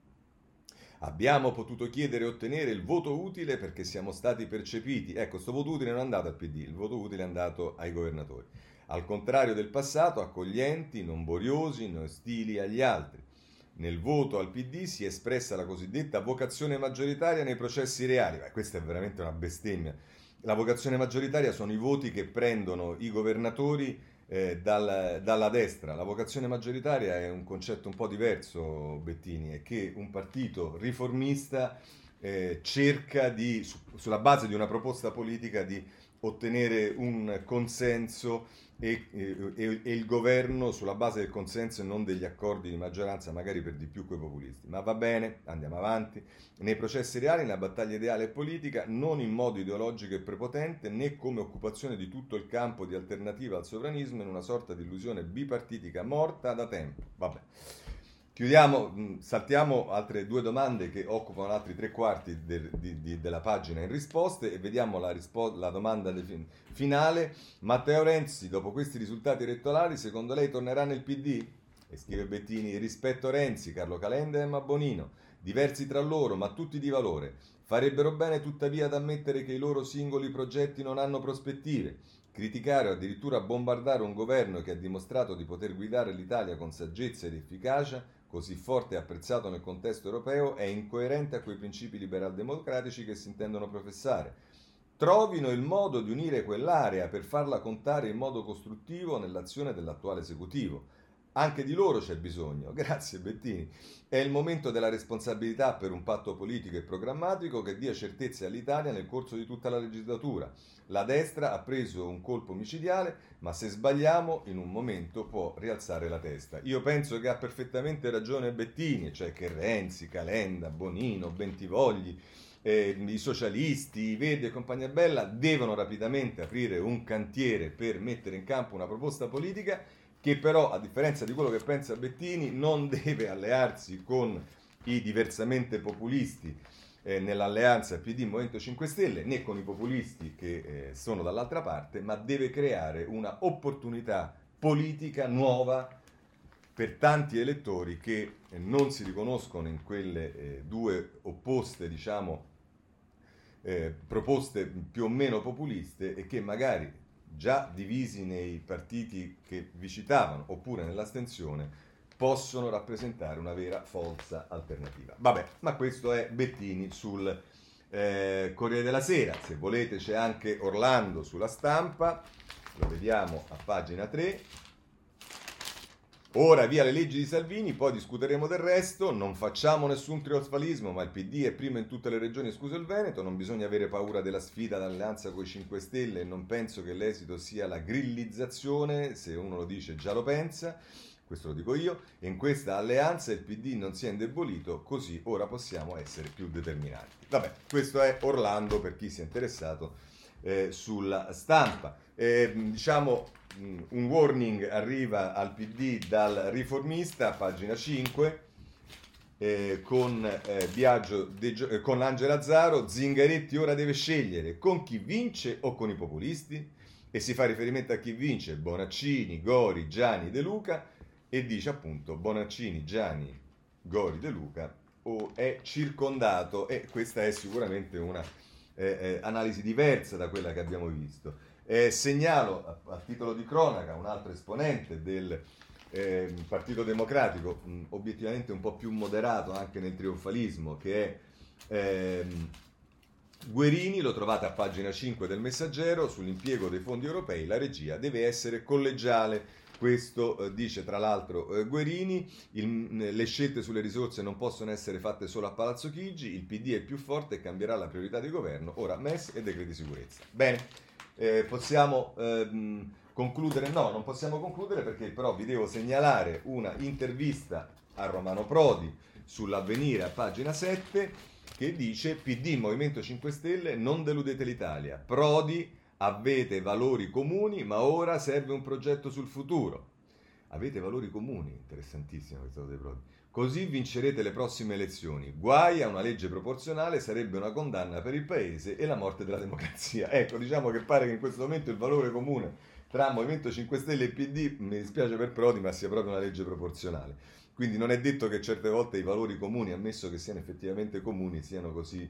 Abbiamo potuto chiedere e ottenere il voto utile perché siamo stati percepiti. Ecco, questo voto utile non è andato al PD, il voto utile è andato ai governatori. Al contrario del passato, accoglienti, non boriosi, non ostili agli altri. Nel voto al PD si è espressa la cosiddetta vocazione maggioritaria nei processi reali. Beh, questa è veramente una bestemmia. La vocazione maggioritaria sono i voti che prendono i governatori eh, dal, dalla destra. La vocazione maggioritaria è un concetto un po' diverso, Bettini, è che un partito riformista eh, cerca di, su, sulla base di una proposta politica di ottenere un consenso e, e, e, il governo sulla base del consenso e non degli accordi di maggioranza, magari per di più coi populisti. Ma va bene, andiamo avanti. Nei processi reali, nella battaglia ideale e politica, non in modo ideologico e prepotente, né come occupazione di tutto il campo di alternativa al sovranismo in una sorta di illusione bipartitica morta da tempo. Vabbè. Chiudiamo, mm, saltiamo altre due domande che occupano altri tre quarti de, de, de, della pagina in risposte e vediamo la, rispo- la domanda fin- finale. Matteo Renzi, dopo questi risultati elettorali, secondo lei tornerà nel PD? E scrive Bettini, rispetto Renzi, Carlo Calenda e Emma Bonino, diversi tra loro ma tutti di valore. Farebbero bene tuttavia ad ammettere che i loro singoli progetti non hanno prospettive. Criticare o addirittura bombardare un governo che ha dimostrato di poter guidare l'Italia con saggezza ed efficacia così forte e apprezzato nel contesto europeo, è incoerente a quei principi liberal-democratici che si intendono professare. Trovino il modo di unire quell'area per farla contare in modo costruttivo nell'azione dell'attuale esecutivo. Anche di loro c'è bisogno. [LAUGHS] Grazie Bettini. È il momento della responsabilità per un patto politico e programmatico che dia certezze all'Italia nel corso di tutta la legislatura. La destra ha preso un colpo micidiale, ma se sbagliamo in un momento può rialzare la testa. Io penso che ha perfettamente ragione Bettini, cioè che Renzi, Calenda, Bonino, Bentivogli, eh, i socialisti, i Verdi e compagnia bella devono rapidamente aprire un cantiere per mettere in campo una proposta politica che però, a differenza di quello che pensa Bettini, non [LAUGHS] deve allearsi con i diversamente populisti eh, nell'alleanza PD Movimento 5 Stelle né con i populisti che eh, sono dall'altra parte, ma deve creare una opportunità politica nuova per tanti elettori che eh, non si riconoscono in quelle eh, due opposte, diciamo, eh, proposte più o meno populiste e che magari già divisi nei partiti che vi citavano oppure nell'astensione possono rappresentare una vera falsa alternativa. Vabbè, ma questo è Bettini sul eh, Corriere della Sera. Se volete c'è anche Orlando sulla stampa, lo vediamo a pagina 3. Ora via le leggi di Salvini, poi discuteremo del resto, non facciamo nessun trionfalismo, ma il PD è primo in tutte le regioni, escluso il Veneto, non bisogna avere paura della sfida d'alleanza con i 5 Stelle. E non penso che l'esito sia la grillizzazione, se uno lo dice già lo pensa, questo lo dico io, e in questa alleanza il PD non si è indebolito, così ora possiamo essere più determinanti. Vabbè, questo è Orlando per chi si è interessato eh, sulla stampa. Eh, diciamo Mm, un warning arriva al PD dal riformista, pagina 5, eh, con, eh, Biagio De, eh, con Angela Zaro, Zingaretti ora deve scegliere con chi vince o con i populisti e si fa riferimento a chi vince, Bonaccini, Gori, Gianni, De Luca e dice appunto Bonaccini, Gianni, Gori, De Luca o è circondato e questa è sicuramente una eh, eh, analisi diversa da quella che abbiamo visto. Eh, segnalo a, a, titolo di cronaca un altro esponente del eh, Partito Democratico, mh, obiettivamente un po' più moderato anche nel trionfalismo, che è ehm, Guerini, lo trovate a pagina 5 del Messaggero, sull'impiego dei fondi europei, la regia deve essere collegiale. Questo eh, dice tra l'altro eh, Guerini, il, le scelte sulle risorse non possono essere fatte solo a Palazzo Chigi, il PD è più forte e cambierà la priorità di governo, ora MES e decreti sicurezza. Bene, eh, possiamo ehm, concludere? No, non possiamo concludere perché però vi devo segnalare una intervista a Romano Prodi sull'avvenire a pagina 7 che dice PD Movimento 5 Stelle non deludete l'Italia. Prodi avete valori comuni ma ora serve un progetto sul futuro. Avete valori comuni, interessantissima questa cosa dei Prodi. Così vincerete le prossime elezioni. Guai a una legge proporzionale sarebbe una condanna per il paese e la morte della democrazia. [LAUGHS] Ecco, diciamo che pare che in questo momento il valore comune tra Movimento 5 Stelle e PD, mi dispiace per Prodi, ma sia proprio una legge proporzionale. Quindi non è detto che certe volte i valori comuni, ammesso che siano effettivamente comuni, siano così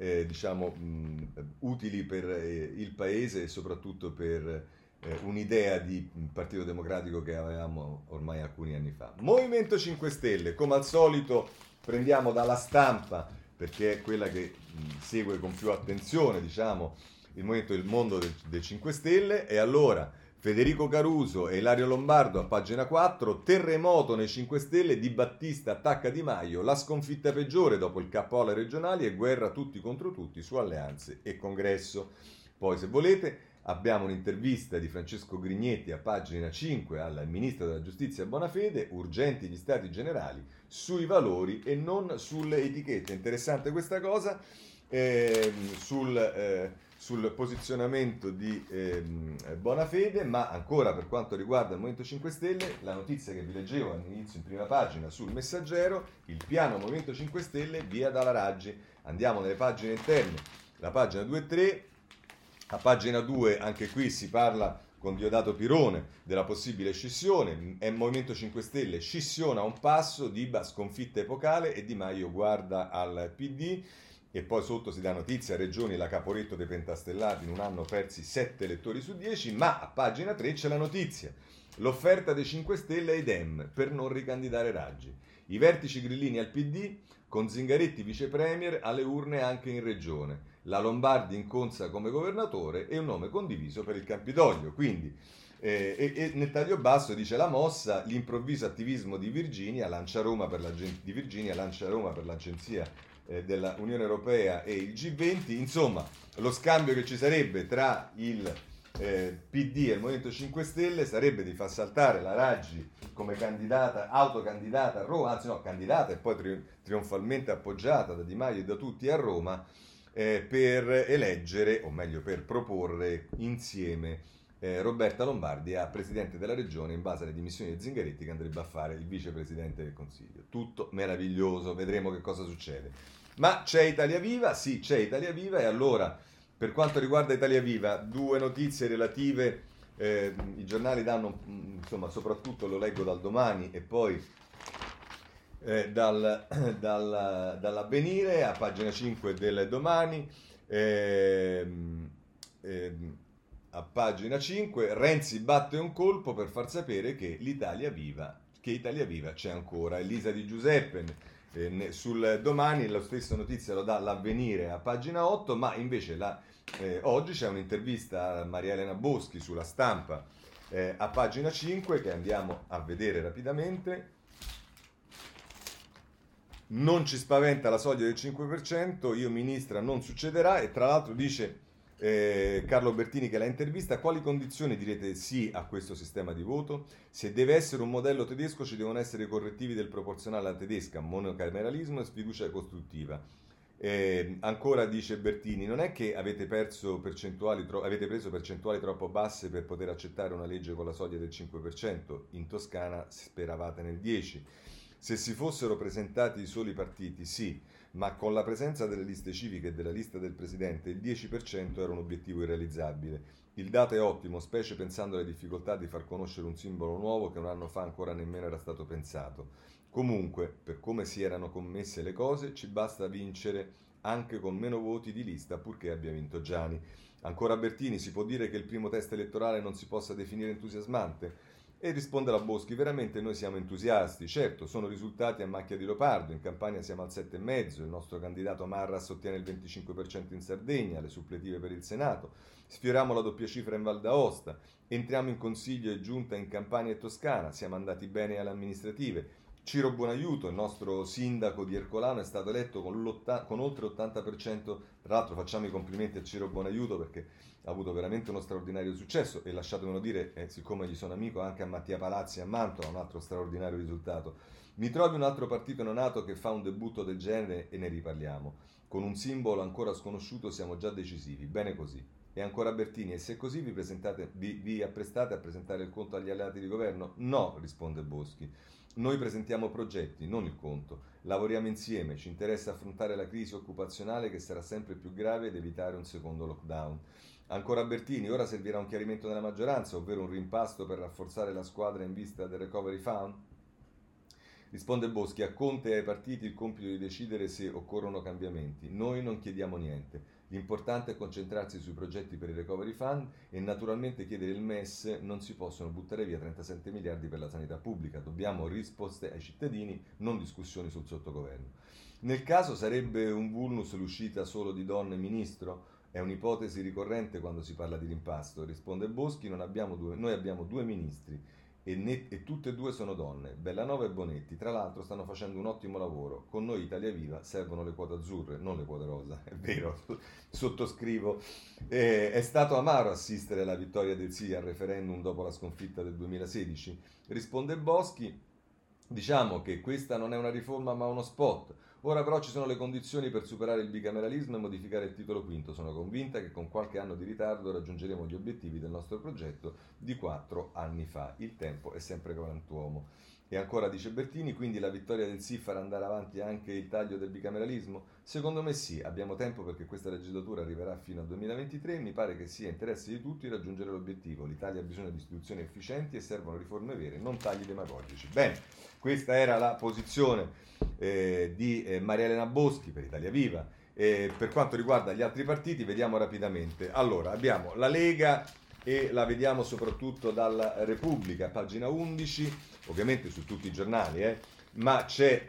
eh, diciamo, mh, utili per eh, il paese e soprattutto per eh, un'idea di Partito Democratico che avevamo ormai alcuni anni fa. Movimento 5 Stelle, come al solito prendiamo dalla stampa perché è quella che mh, segue con più attenzione, diciamo, il movimento del mondo del, del 5 Stelle e allora Federico Caruso e Ilario Lombardo a pagina 4, terremoto nei 5 Stelle, Di Battista attacca Di Maio, la sconfitta peggiore dopo il capo alle regionali e guerra tutti contro tutti su alleanze e congresso. Poi se volete Abbiamo un'intervista di Francesco Grignetti a pagina 5 al ministro della giustizia Bonafede, urgenti gli stati generali sui valori e non sulle etichette. Interessante questa cosa, eh, sul, eh, sul, posizionamento di eh, Bonafede, ma ancora per quanto riguarda il Movimento 5 Stelle, la notizia che vi leggevo all'inizio in prima pagina sul messaggero, il piano Movimento 5 Stelle via dalla Raggi. Andiamo nelle pagine interne, la pagina 2 e 3 a pagina 2 anche qui si parla con Diodato Pirone della possibile scissione, è Movimento 5 Stelle, scissiona un passo, Diba sconfitta epocale e Di Maio guarda al PD e poi sotto si dà notizia, Regioni la Caporetto dei Pentastellati in un anno persi 7 elettori su 10, ma a pagina 3 c'è la notizia, l'offerta dei 5 Stelle ai Dem per non ricandidare Raggi. I vertici grillini al PD, con Zingaretti vice premier alle urne anche in regione la Lombardi in Conza come governatore e un nome condiviso per il Campidoglio. Quindi, eh, e, e, nel taglio basso dice la mossa, l'improvviso attivismo di Virginia, lancia Roma per l'agenzia eh, dell'Unione Europea e il G20, insomma lo scambio che ci sarebbe tra il eh, PD e il Movimento 5 Stelle sarebbe di far saltare la Raggi come candidata, autocandidata a Roma, anzi no, candidata e poi tri- trionfalmente appoggiata da Di Maio e da tutti a Roma, eh, per eleggere, o meglio per proporre insieme eh, Roberta Lombardi a Presidente della Regione in base alle dimissioni di Zingaretti che andrebbe a fare il Vicepresidente del Consiglio. Tutto meraviglioso, vedremo che cosa succede. Ma c'è Italia Viva? Sì, c'è Italia Viva e allora per quanto riguarda Italia Viva, due notizie relative, eh, i giornali danno, insomma, soprattutto lo leggo dal domani e poi eh, dal, [COUGHS] dal, dall'avvenire a pagina 5 del domani. Ehm, ehm, a pagina 5 Renzi batte un colpo per far sapere che l'Italia viva che Italia Viva c'è ancora. Elisa Di Giuseppe eh, sul domani la stessa notizia lo dà l'avvenire a pagina 8, ma invece la, eh, oggi c'è un'intervista a Maria Elena Boschi sulla stampa eh, a pagina 5 che andiamo a vedere rapidamente. Non ci spaventa la soglia del 5%, io ministra non succederà e tra l'altro dice eh, Carlo Bertini che la intervista, quali condizioni direte sì a questo sistema di voto? Se deve essere un modello tedesco ci devono essere correttivi del proporzionale alla tedesca, monocameralismo e sfiducia costruttiva. Eh, ancora dice Bertini, non è che avete, percentuali tro- avete preso percentuali troppo basse per poter accettare una legge con la soglia del 5%, in Toscana speravate nel 10%. Se si fossero presentati i soli partiti, sì, ma con la presenza delle liste civiche e della lista del presidente il 10% era un obiettivo irrealizzabile. Il dato è ottimo, specie pensando alle difficoltà di far conoscere un simbolo nuovo che un anno fa ancora nemmeno era stato pensato. Comunque, per come si erano commesse le cose, ci basta vincere anche con meno voti di lista purché abbia vinto Gianni. Ancora Bertini, si può dire che il primo test elettorale non si possa definire entusiasmante? E risponde la Boschi, veramente noi siamo entusiasti, certo, sono risultati a macchia di leopardo, in Campania siamo al 7,5, il nostro candidato Marras ottiene il 25% in Sardegna, le suppletive per il Senato, sfioriamo la doppia cifra in Val d'Aosta, entriamo in Consiglio e Giunta in Campania e Toscana, siamo andati bene alle amministrative, Ciro Buonaiuto, il nostro sindaco di Ercolano, è stato eletto con, con oltre l'80%, tra l'altro facciamo i complimenti a Ciro Buonaiuto perché ha avuto veramente uno straordinario successo e lasciatemelo dire, eh, siccome gli sono amico, anche a Mattia Palazzi a Mantova, un altro straordinario risultato. Mi trovi un altro partito neonato che fa un debutto del genere e ne riparliamo. Con un simbolo ancora sconosciuto siamo già decisivi, bene così. E ancora Bertini, e se così vi, vi, vi apprestate a presentare il conto agli alleati di governo? No, risponde Boschi. Noi presentiamo progetti, non il conto. Lavoriamo insieme, ci interessa affrontare la crisi occupazionale che sarà sempre più grave ed evitare un secondo lockdown. Ancora Bertini, ora servirà un chiarimento della maggioranza, ovvero un rimpasto per rafforzare la squadra in vista del recovery fund? Risponde Boschi, a Conte e ai partiti il compito di decidere se occorrono cambiamenti. Noi non chiediamo niente. L'importante è concentrarsi sui progetti per il recovery fund e naturalmente chiedere il MES non si possono buttare via 37 miliardi per la sanità pubblica. Dobbiamo risposte ai cittadini, non discussioni sul sottogoverno. Nel caso sarebbe un vulnus l'uscita solo di donne ministro? È un'ipotesi ricorrente quando si parla di rimpasto, risponde Boschi, abbiamo due, noi abbiamo due ministri e, ne, e, tutte e due sono donne, Bellanova e Bonetti, tra l'altro stanno facendo un ottimo lavoro, con noi Italia Viva servono le quote azzurre, non le quote rosa, [LAUGHS] è vero, sottoscrivo. Eh, è stato amaro assistere alla vittoria del sì al referendum dopo la sconfitta del 2016, risponde Boschi, diciamo che questa non è una riforma ma uno spot, Ora però ci sono le condizioni per superare il bicameralismo e modificare il titolo quinto. Sono convinta che con qualche anno di ritardo raggiungeremo gli obiettivi del nostro progetto di quattro anni fa. Il tempo è sempre galantuomo. E ancora dice Bertini, quindi la vittoria del sì farà andare avanti anche il taglio del bicameralismo? Secondo me sì, abbiamo tempo perché questa legislatura arriverà fino al 2023 e mi pare che sia interesse di tutti raggiungere l'obiettivo. L'Italia ha bisogno di istituzioni efficienti e servono riforme vere, non tagli demagogici. Bene, questa era la posizione eh, di eh, Maria Elena Boschi per Italia Viva. Eh, per quanto riguarda gli altri partiti, vediamo rapidamente. Allora, abbiamo la Lega e la vediamo soprattutto dalla Repubblica, pagina 11, ovviamente su tutti i giornali, eh, ma c'è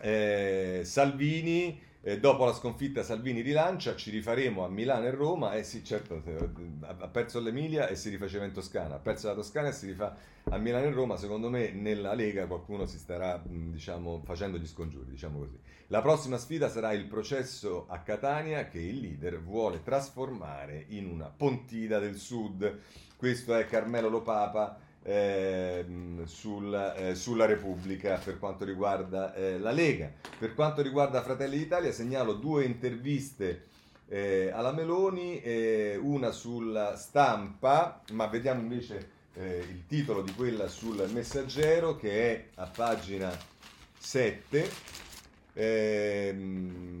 eh, Salvini eh, dopo la sconfitta Salvini rilancia, ci rifaremo a Milano e Roma, eh sì certo ha perso l'Emilia e si rifaceva in Toscana, ha perso la Toscana e si rifà a Milano e Roma, secondo me nella Lega qualcuno si starà diciamo, facendo gli scongiuri, diciamo così. La prossima sfida sarà il processo a Catania che il leader vuole trasformare in una pontida del sud. Questo è Carmelo Lopapa eh, sul, eh, sulla Repubblica per quanto riguarda eh, la Lega. Per quanto riguarda Fratelli d'Italia segnalo due interviste eh, alla Meloni, una sulla stampa, ma vediamo invece eh, il titolo di quella sul messaggero che è a pagina 7. Eh,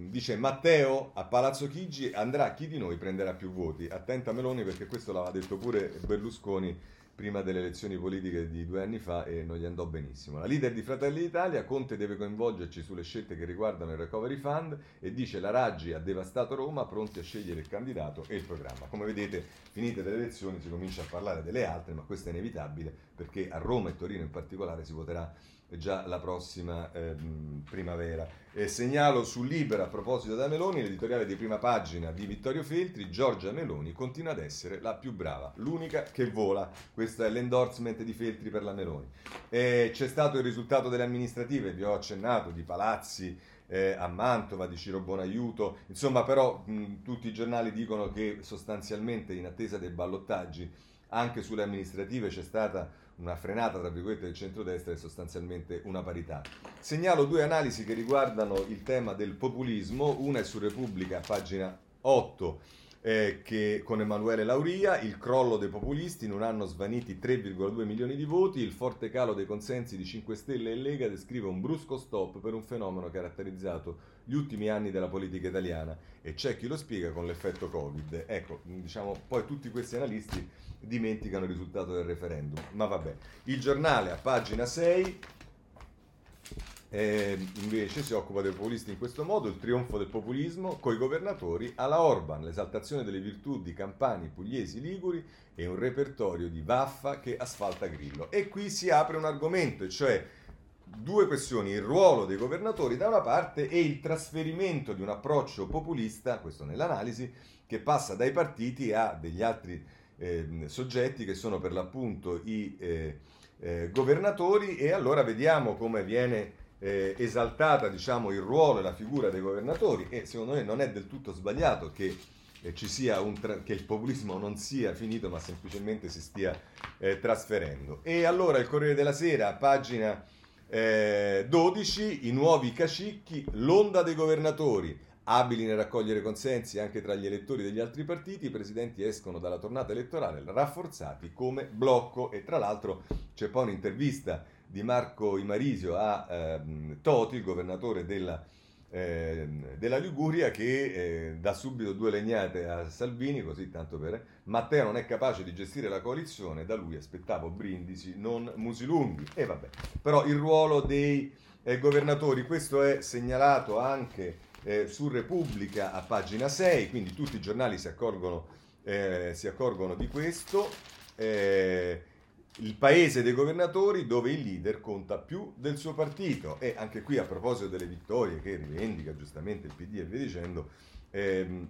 dice Matteo a Palazzo Chigi andrà chi di noi prenderà più voti attenta Meloni perché questo l'aveva detto pure Berlusconi prima delle elezioni politiche di due anni fa e non gli andò benissimo. La leader di Fratelli d'Italia, Conte deve coinvolgerci sulle scelte che riguardano il Recovery Fund e dice la Raggi ha devastato Roma, pronti a scegliere il candidato e il programma. Come vedete, finite le elezioni si comincia a parlare delle altre, ma questo è inevitabile perché a Roma e Torino in particolare si voterà già la prossima ehm, primavera. E segnalo su Libera, a proposito da Meloni, l'editoriale di prima pagina di Vittorio Feltri, Giorgia Meloni continua ad essere la più brava, l'unica che vola. Questo è l'endorsement di Feltri per la Meloni. E c'è stato il risultato delle amministrative, vi ho accennato, di Palazzi, eh, a Mantova, di Ciro Buonaiuto, insomma però mh, tutti i giornali dicono che sostanzialmente in attesa dei ballottaggi anche sulle amministrative c'è stata una frenata tra virgolette del centrodestra e sostanzialmente una parità. Segnalo due analisi che riguardano il tema del populismo, una è su Repubblica, pagina 8, eh, che con Emanuele Lauria, il crollo dei populisti, in un anno svaniti 3,2 milioni di voti, il forte calo dei consensi di 5 Stelle e Lega descrive un brusco stop per un fenomeno caratterizzato gli ultimi anni della politica italiana e c'è chi lo spiega con l'effetto Covid. Ecco, diciamo, poi tutti questi analisti dimenticano il risultato del referendum, ma vabbè. Il giornale a pagina 6 eh, invece si occupa dei populisti in questo modo, il trionfo del populismo coi governatori alla Orban, l'esaltazione delle virtù di Campani, Pugliesi, Liguri e un repertorio di vaffa che asfalta Grillo. E qui si apre un argomento, cioè due questioni, il ruolo dei governatori da una parte e il trasferimento di un approccio populista, questo nell'analisi, che passa dai partiti a degli altri eh, soggetti che sono per l'appunto i eh, eh, governatori e allora vediamo come viene eh, esaltata diciamo, il ruolo e la figura dei governatori e secondo me non è del tutto sbagliato che, eh, tra- che il populismo non sia finito ma semplicemente si stia eh, trasferendo. E allora il Corriere della Sera, pagina 12, eh, i nuovi cacicchi, l'onda dei governatori. Abili nel raccogliere consensi anche tra gli elettori degli altri partiti, i presidenti escono dalla tornata elettorale rafforzati come blocco e tra l'altro c'è poi un'intervista di Marco Imarisio a ehm, Toti, il governatore della, eh, della Liguria, che eh, dà subito due legnate a Salvini, così tanto per... Matteo non è capace di gestire la coalizione, da lui aspettavo Brindisi, non Musilunghi. E vabbè, però il ruolo dei eh, governatori, questo è segnalato anche eh, su Repubblica a pagina 6, quindi tutti i giornali si accorgono, eh, si accorgono di questo. Il paese dei governatori dove il leader conta più del suo partito. E anche qui a proposito delle vittorie che rivendica giustamente il PD e via dicendo, ehm,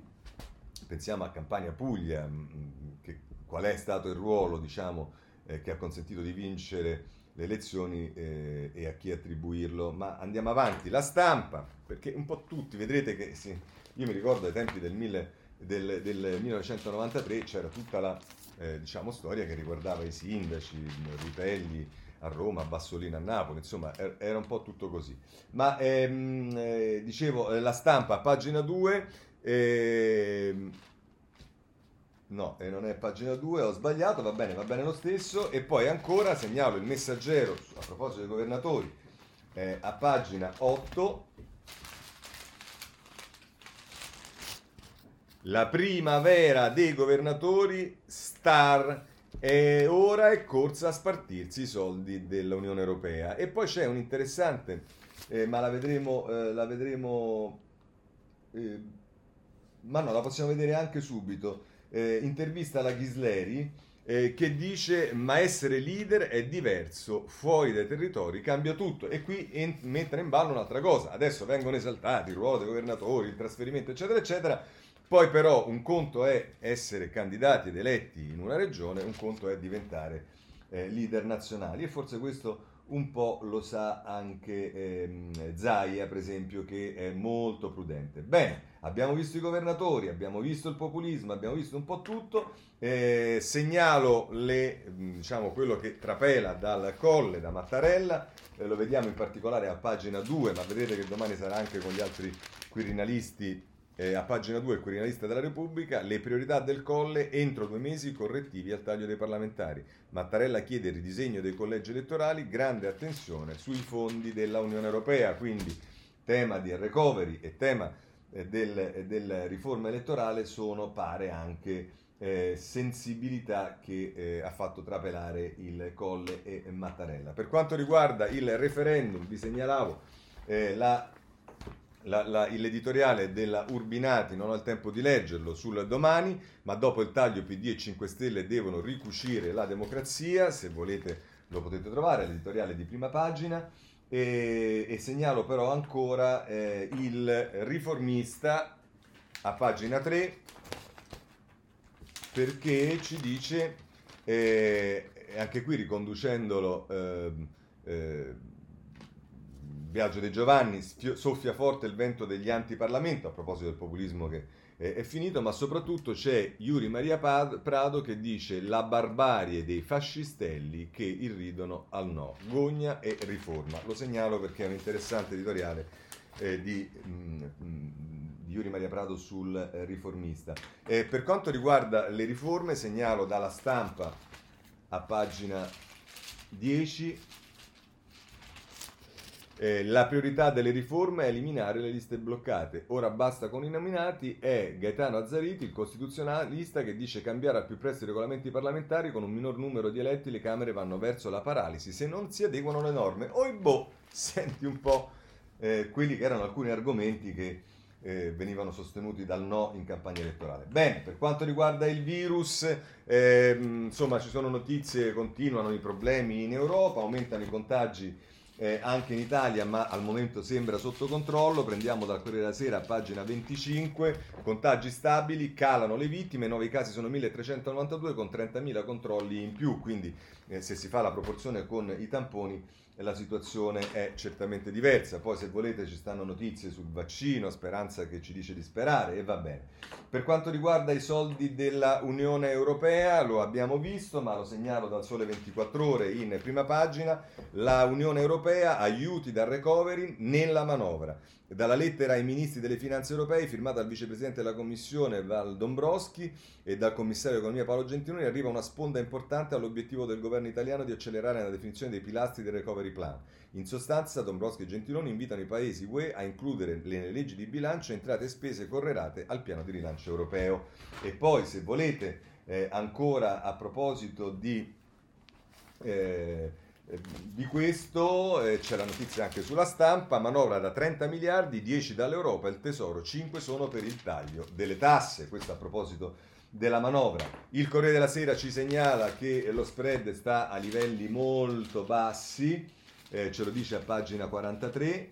pensiamo a Campania Puglia, mm, che, qual è stato il ruolo diciamo, eh, che ha consentito di vincere le elezioni eh, e a chi attribuirlo. Ma andiamo avanti, la stampa, perché un po' tutti, vedrete che sì, io mi ricordo ai tempi del, mille, del, del 1993 c'era tutta la eh, diciamo, storia che riguardava i sindaci, Ripelli a Roma, Bassolino a Napoli, insomma er- era un po' tutto così. Ma ehm, eh, dicevo, eh, la stampa, pagina 2, ehm, no, eh, non è pagina 2, ho sbagliato, va bene, va bene lo stesso, e poi ancora segnalo il messaggero, a proposito dei governatori, eh, a pagina 8, La primavera dei governatori star e ora è corsa a spartirsi i soldi dell'Unione Europea. E poi c'è un interessante, eh, ma la vedremo, eh, la vedremo eh, ma no, la possiamo vedere anche subito. Eh, intervista alla Ghisleri eh, che dice ma essere leader è diverso, fuori dai territori cambia tutto. E qui ent- mettere in ballo un'altra cosa. Adesso vengono esaltati il ruolo dei governatori, il trasferimento, eccetera, eccetera poi però un conto è essere candidati ed eletti in una regione, un conto è diventare eh, leader nazionali e forse questo un po' lo sa anche ehm, Zaia, per esempio, che è molto prudente. Bene, abbiamo visto i governatori, abbiamo visto il populismo, abbiamo visto un po' tutto. Eh, segnalo le, diciamo, quello che trapela dal colle, da Mattarella, eh, lo vediamo in particolare a pagina 2, ma vedete che domani sarà anche con gli altri quirinalisti eh, a pagina 2 il Quirinalista della Repubblica, le priorità del Colle entro due mesi correttivi al taglio dei parlamentari. Mattarella chiede il ridisegno dei collegi elettorali, grande attenzione sui fondi della Unione Europea, quindi tema di recovery e tema eh, del, eh, della riforma elettorale sono, pare, anche eh, sensibilità che eh, ha fatto trapelare il Colle e Mattarella. Per quanto riguarda il referendum, vi segnalavo eh, la, la, la, l'editoriale della Urbinati, non ho il tempo di leggerlo, sul domani, ma dopo il taglio PD e 5 Stelle devono ricucire la democrazia, se volete lo potete trovare, l'editoriale di prima pagina. E, e segnalo però ancora eh, il riformista a pagina 3 perché ci dice, eh, anche qui riconducendolo, eh, Viaggio De Giovanni, soffia forte il vento degli antiparlamento, a proposito del populismo che è finito, ma soprattutto c'è Yuri Maria Prado che dice la barbarie dei fascistelli che irridono al no, gogna e riforma. Lo segnalo perché è un interessante editoriale eh, di... Mm, mm di Yuri Maria Prado sul eh, riformista. Eh, per quanto riguarda le riforme, segnalo dalla stampa a pagina 10 eh, la priorità delle riforme è eliminare le liste bloccate. Ora basta con i nominati. È Gaetano Azzariti, il costituzionalista, che dice cambiare al più presto i regolamenti parlamentari. Con un minor numero di eletti le Camere vanno verso la paralisi se non si adeguano le norme. Oi boh, [LAUGHS] senti un po' eh, quelli che erano alcuni argomenti che eh, venivano sostenuti dal no in campagna elettorale. Bene, per quanto riguarda il virus, eh, insomma ci sono notizie, continuano i problemi in Europa, aumentano i contagi eh, anche in Italia, ma al momento sembra sotto controllo. Prendiamo dal Corriere della Sera, pagina 25, contagi stabili, calano le vittime, nuovi casi sono 1392 con 30.000 controlli in più, quindi eh, se si fa la proporzione con i tamponi la situazione è certamente diversa. Poi se volete ci stanno notizie sul vaccino, speranza che ci dice di sperare e va bene. Per quanto riguarda i soldi della Unione Europea, lo abbiamo visto, ma lo segnalo dal sole 24 ore in prima pagina, la Unione Europea aiuti dal recovery nella manovra. Dalla lettera ai ministri delle finanze europee firmata dal vicepresidente della Commissione Val Dombrovski e dal commissario economia Paolo Gentiloni arriva una sponda importante all'obiettivo del governo italiano di accelerare la definizione dei pilastri del recovery plan. In sostanza, Dombrovski e Gentiloni invitano i paesi UE a includere nelle leggi di bilancio entrate e spese correlate al piano di rilancio europeo. E poi, se volete, eh, ancora a proposito di... Eh, di questo eh, c'è la notizia anche sulla stampa, manovra da 30 miliardi, 10 dall'Europa, il Tesoro, 5 sono per il taglio delle tasse, questo a proposito della manovra. Il Corriere della Sera ci segnala che lo spread sta a livelli molto bassi, eh, ce lo dice a pagina 43,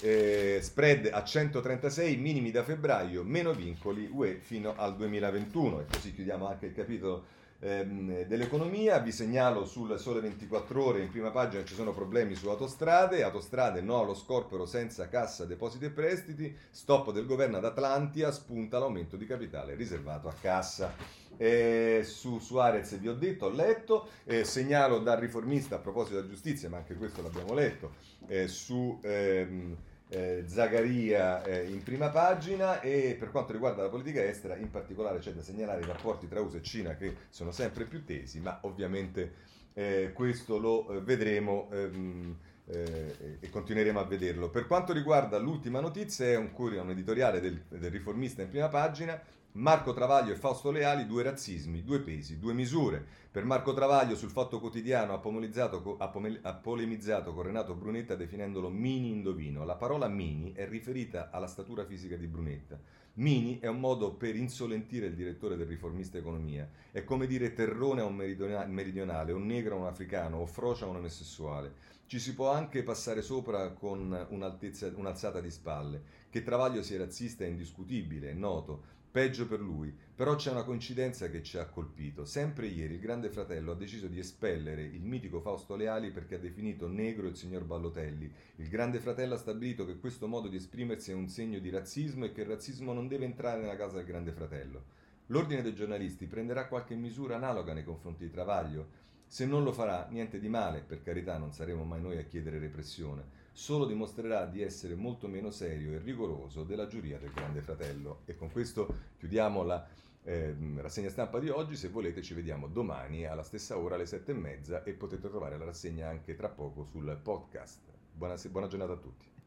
eh, spread a 136, minimi da febbraio, meno vincoli UE fino al 2021 e così chiudiamo anche il capitolo ehm, dell'economia. Vi segnalo sul Sole 24 Ore in prima pagina ci sono problemi su autostrade. Autostrade no allo scorporo senza cassa, depositi e prestiti. Stop del governo ad Atlantia, spunta l'aumento di capitale riservato a cassa. Eh, su Suarez vi ho detto, ho letto, eh, segnalo dal riformista a proposito della giustizia, ma anche questo l'abbiamo letto, eh, su ehm, eh, Zagaria eh, in prima pagina e per quanto riguarda la politica estera in particolare c'è da segnalare i rapporti tra USA e Cina che sono sempre più tesi ma ovviamente eh, questo lo eh, vedremo ehm, eh, e continueremo a vederlo. Per quanto riguarda l'ultima notizia è un, un editoriale del, del riformista in prima pagina Marco Travaglio e Fausto Leali, due razzismi, due pesi, due misure. Per Marco Travaglio sul Fatto Quotidiano ha, ha, polemizzato con Renato Brunetta definendolo mini indovino. La parola mini è riferita alla statura fisica di Brunetta. Mini è un modo per insolentire il direttore del riformista economia. È come dire terrone a un meridionale, un negro a un africano o frocia a un omosessuale. Ci si può anche passare sopra con un'alzata di spalle. Che Travaglio sia razzista è indiscutibile, è noto Peggio per lui, però c'è una coincidenza che ci ha colpito. Sempre ieri il Grande Fratello ha deciso di espellere il mitico Fausto Leali perché ha definito negro il signor Ballotelli. Il Grande Fratello ha stabilito che questo modo di esprimersi è un segno di razzismo e che il razzismo non deve entrare nella casa del Grande Fratello. L'Ordine dei giornalisti prenderà qualche misura analoga nei confronti di Travaglio? Se non lo farà, niente di male, per carità non saremo mai noi a chiedere repressione solo dimostrerà di essere molto meno serio e rigoroso della giuria del Grande Fratello. E con questo chiudiamo la eh, rassegna stampa di oggi. Se volete ci vediamo domani alla stessa ora alle sette e mezza e potete trovare la rassegna anche tra poco sul podcast. Buona, buona giornata a tutti.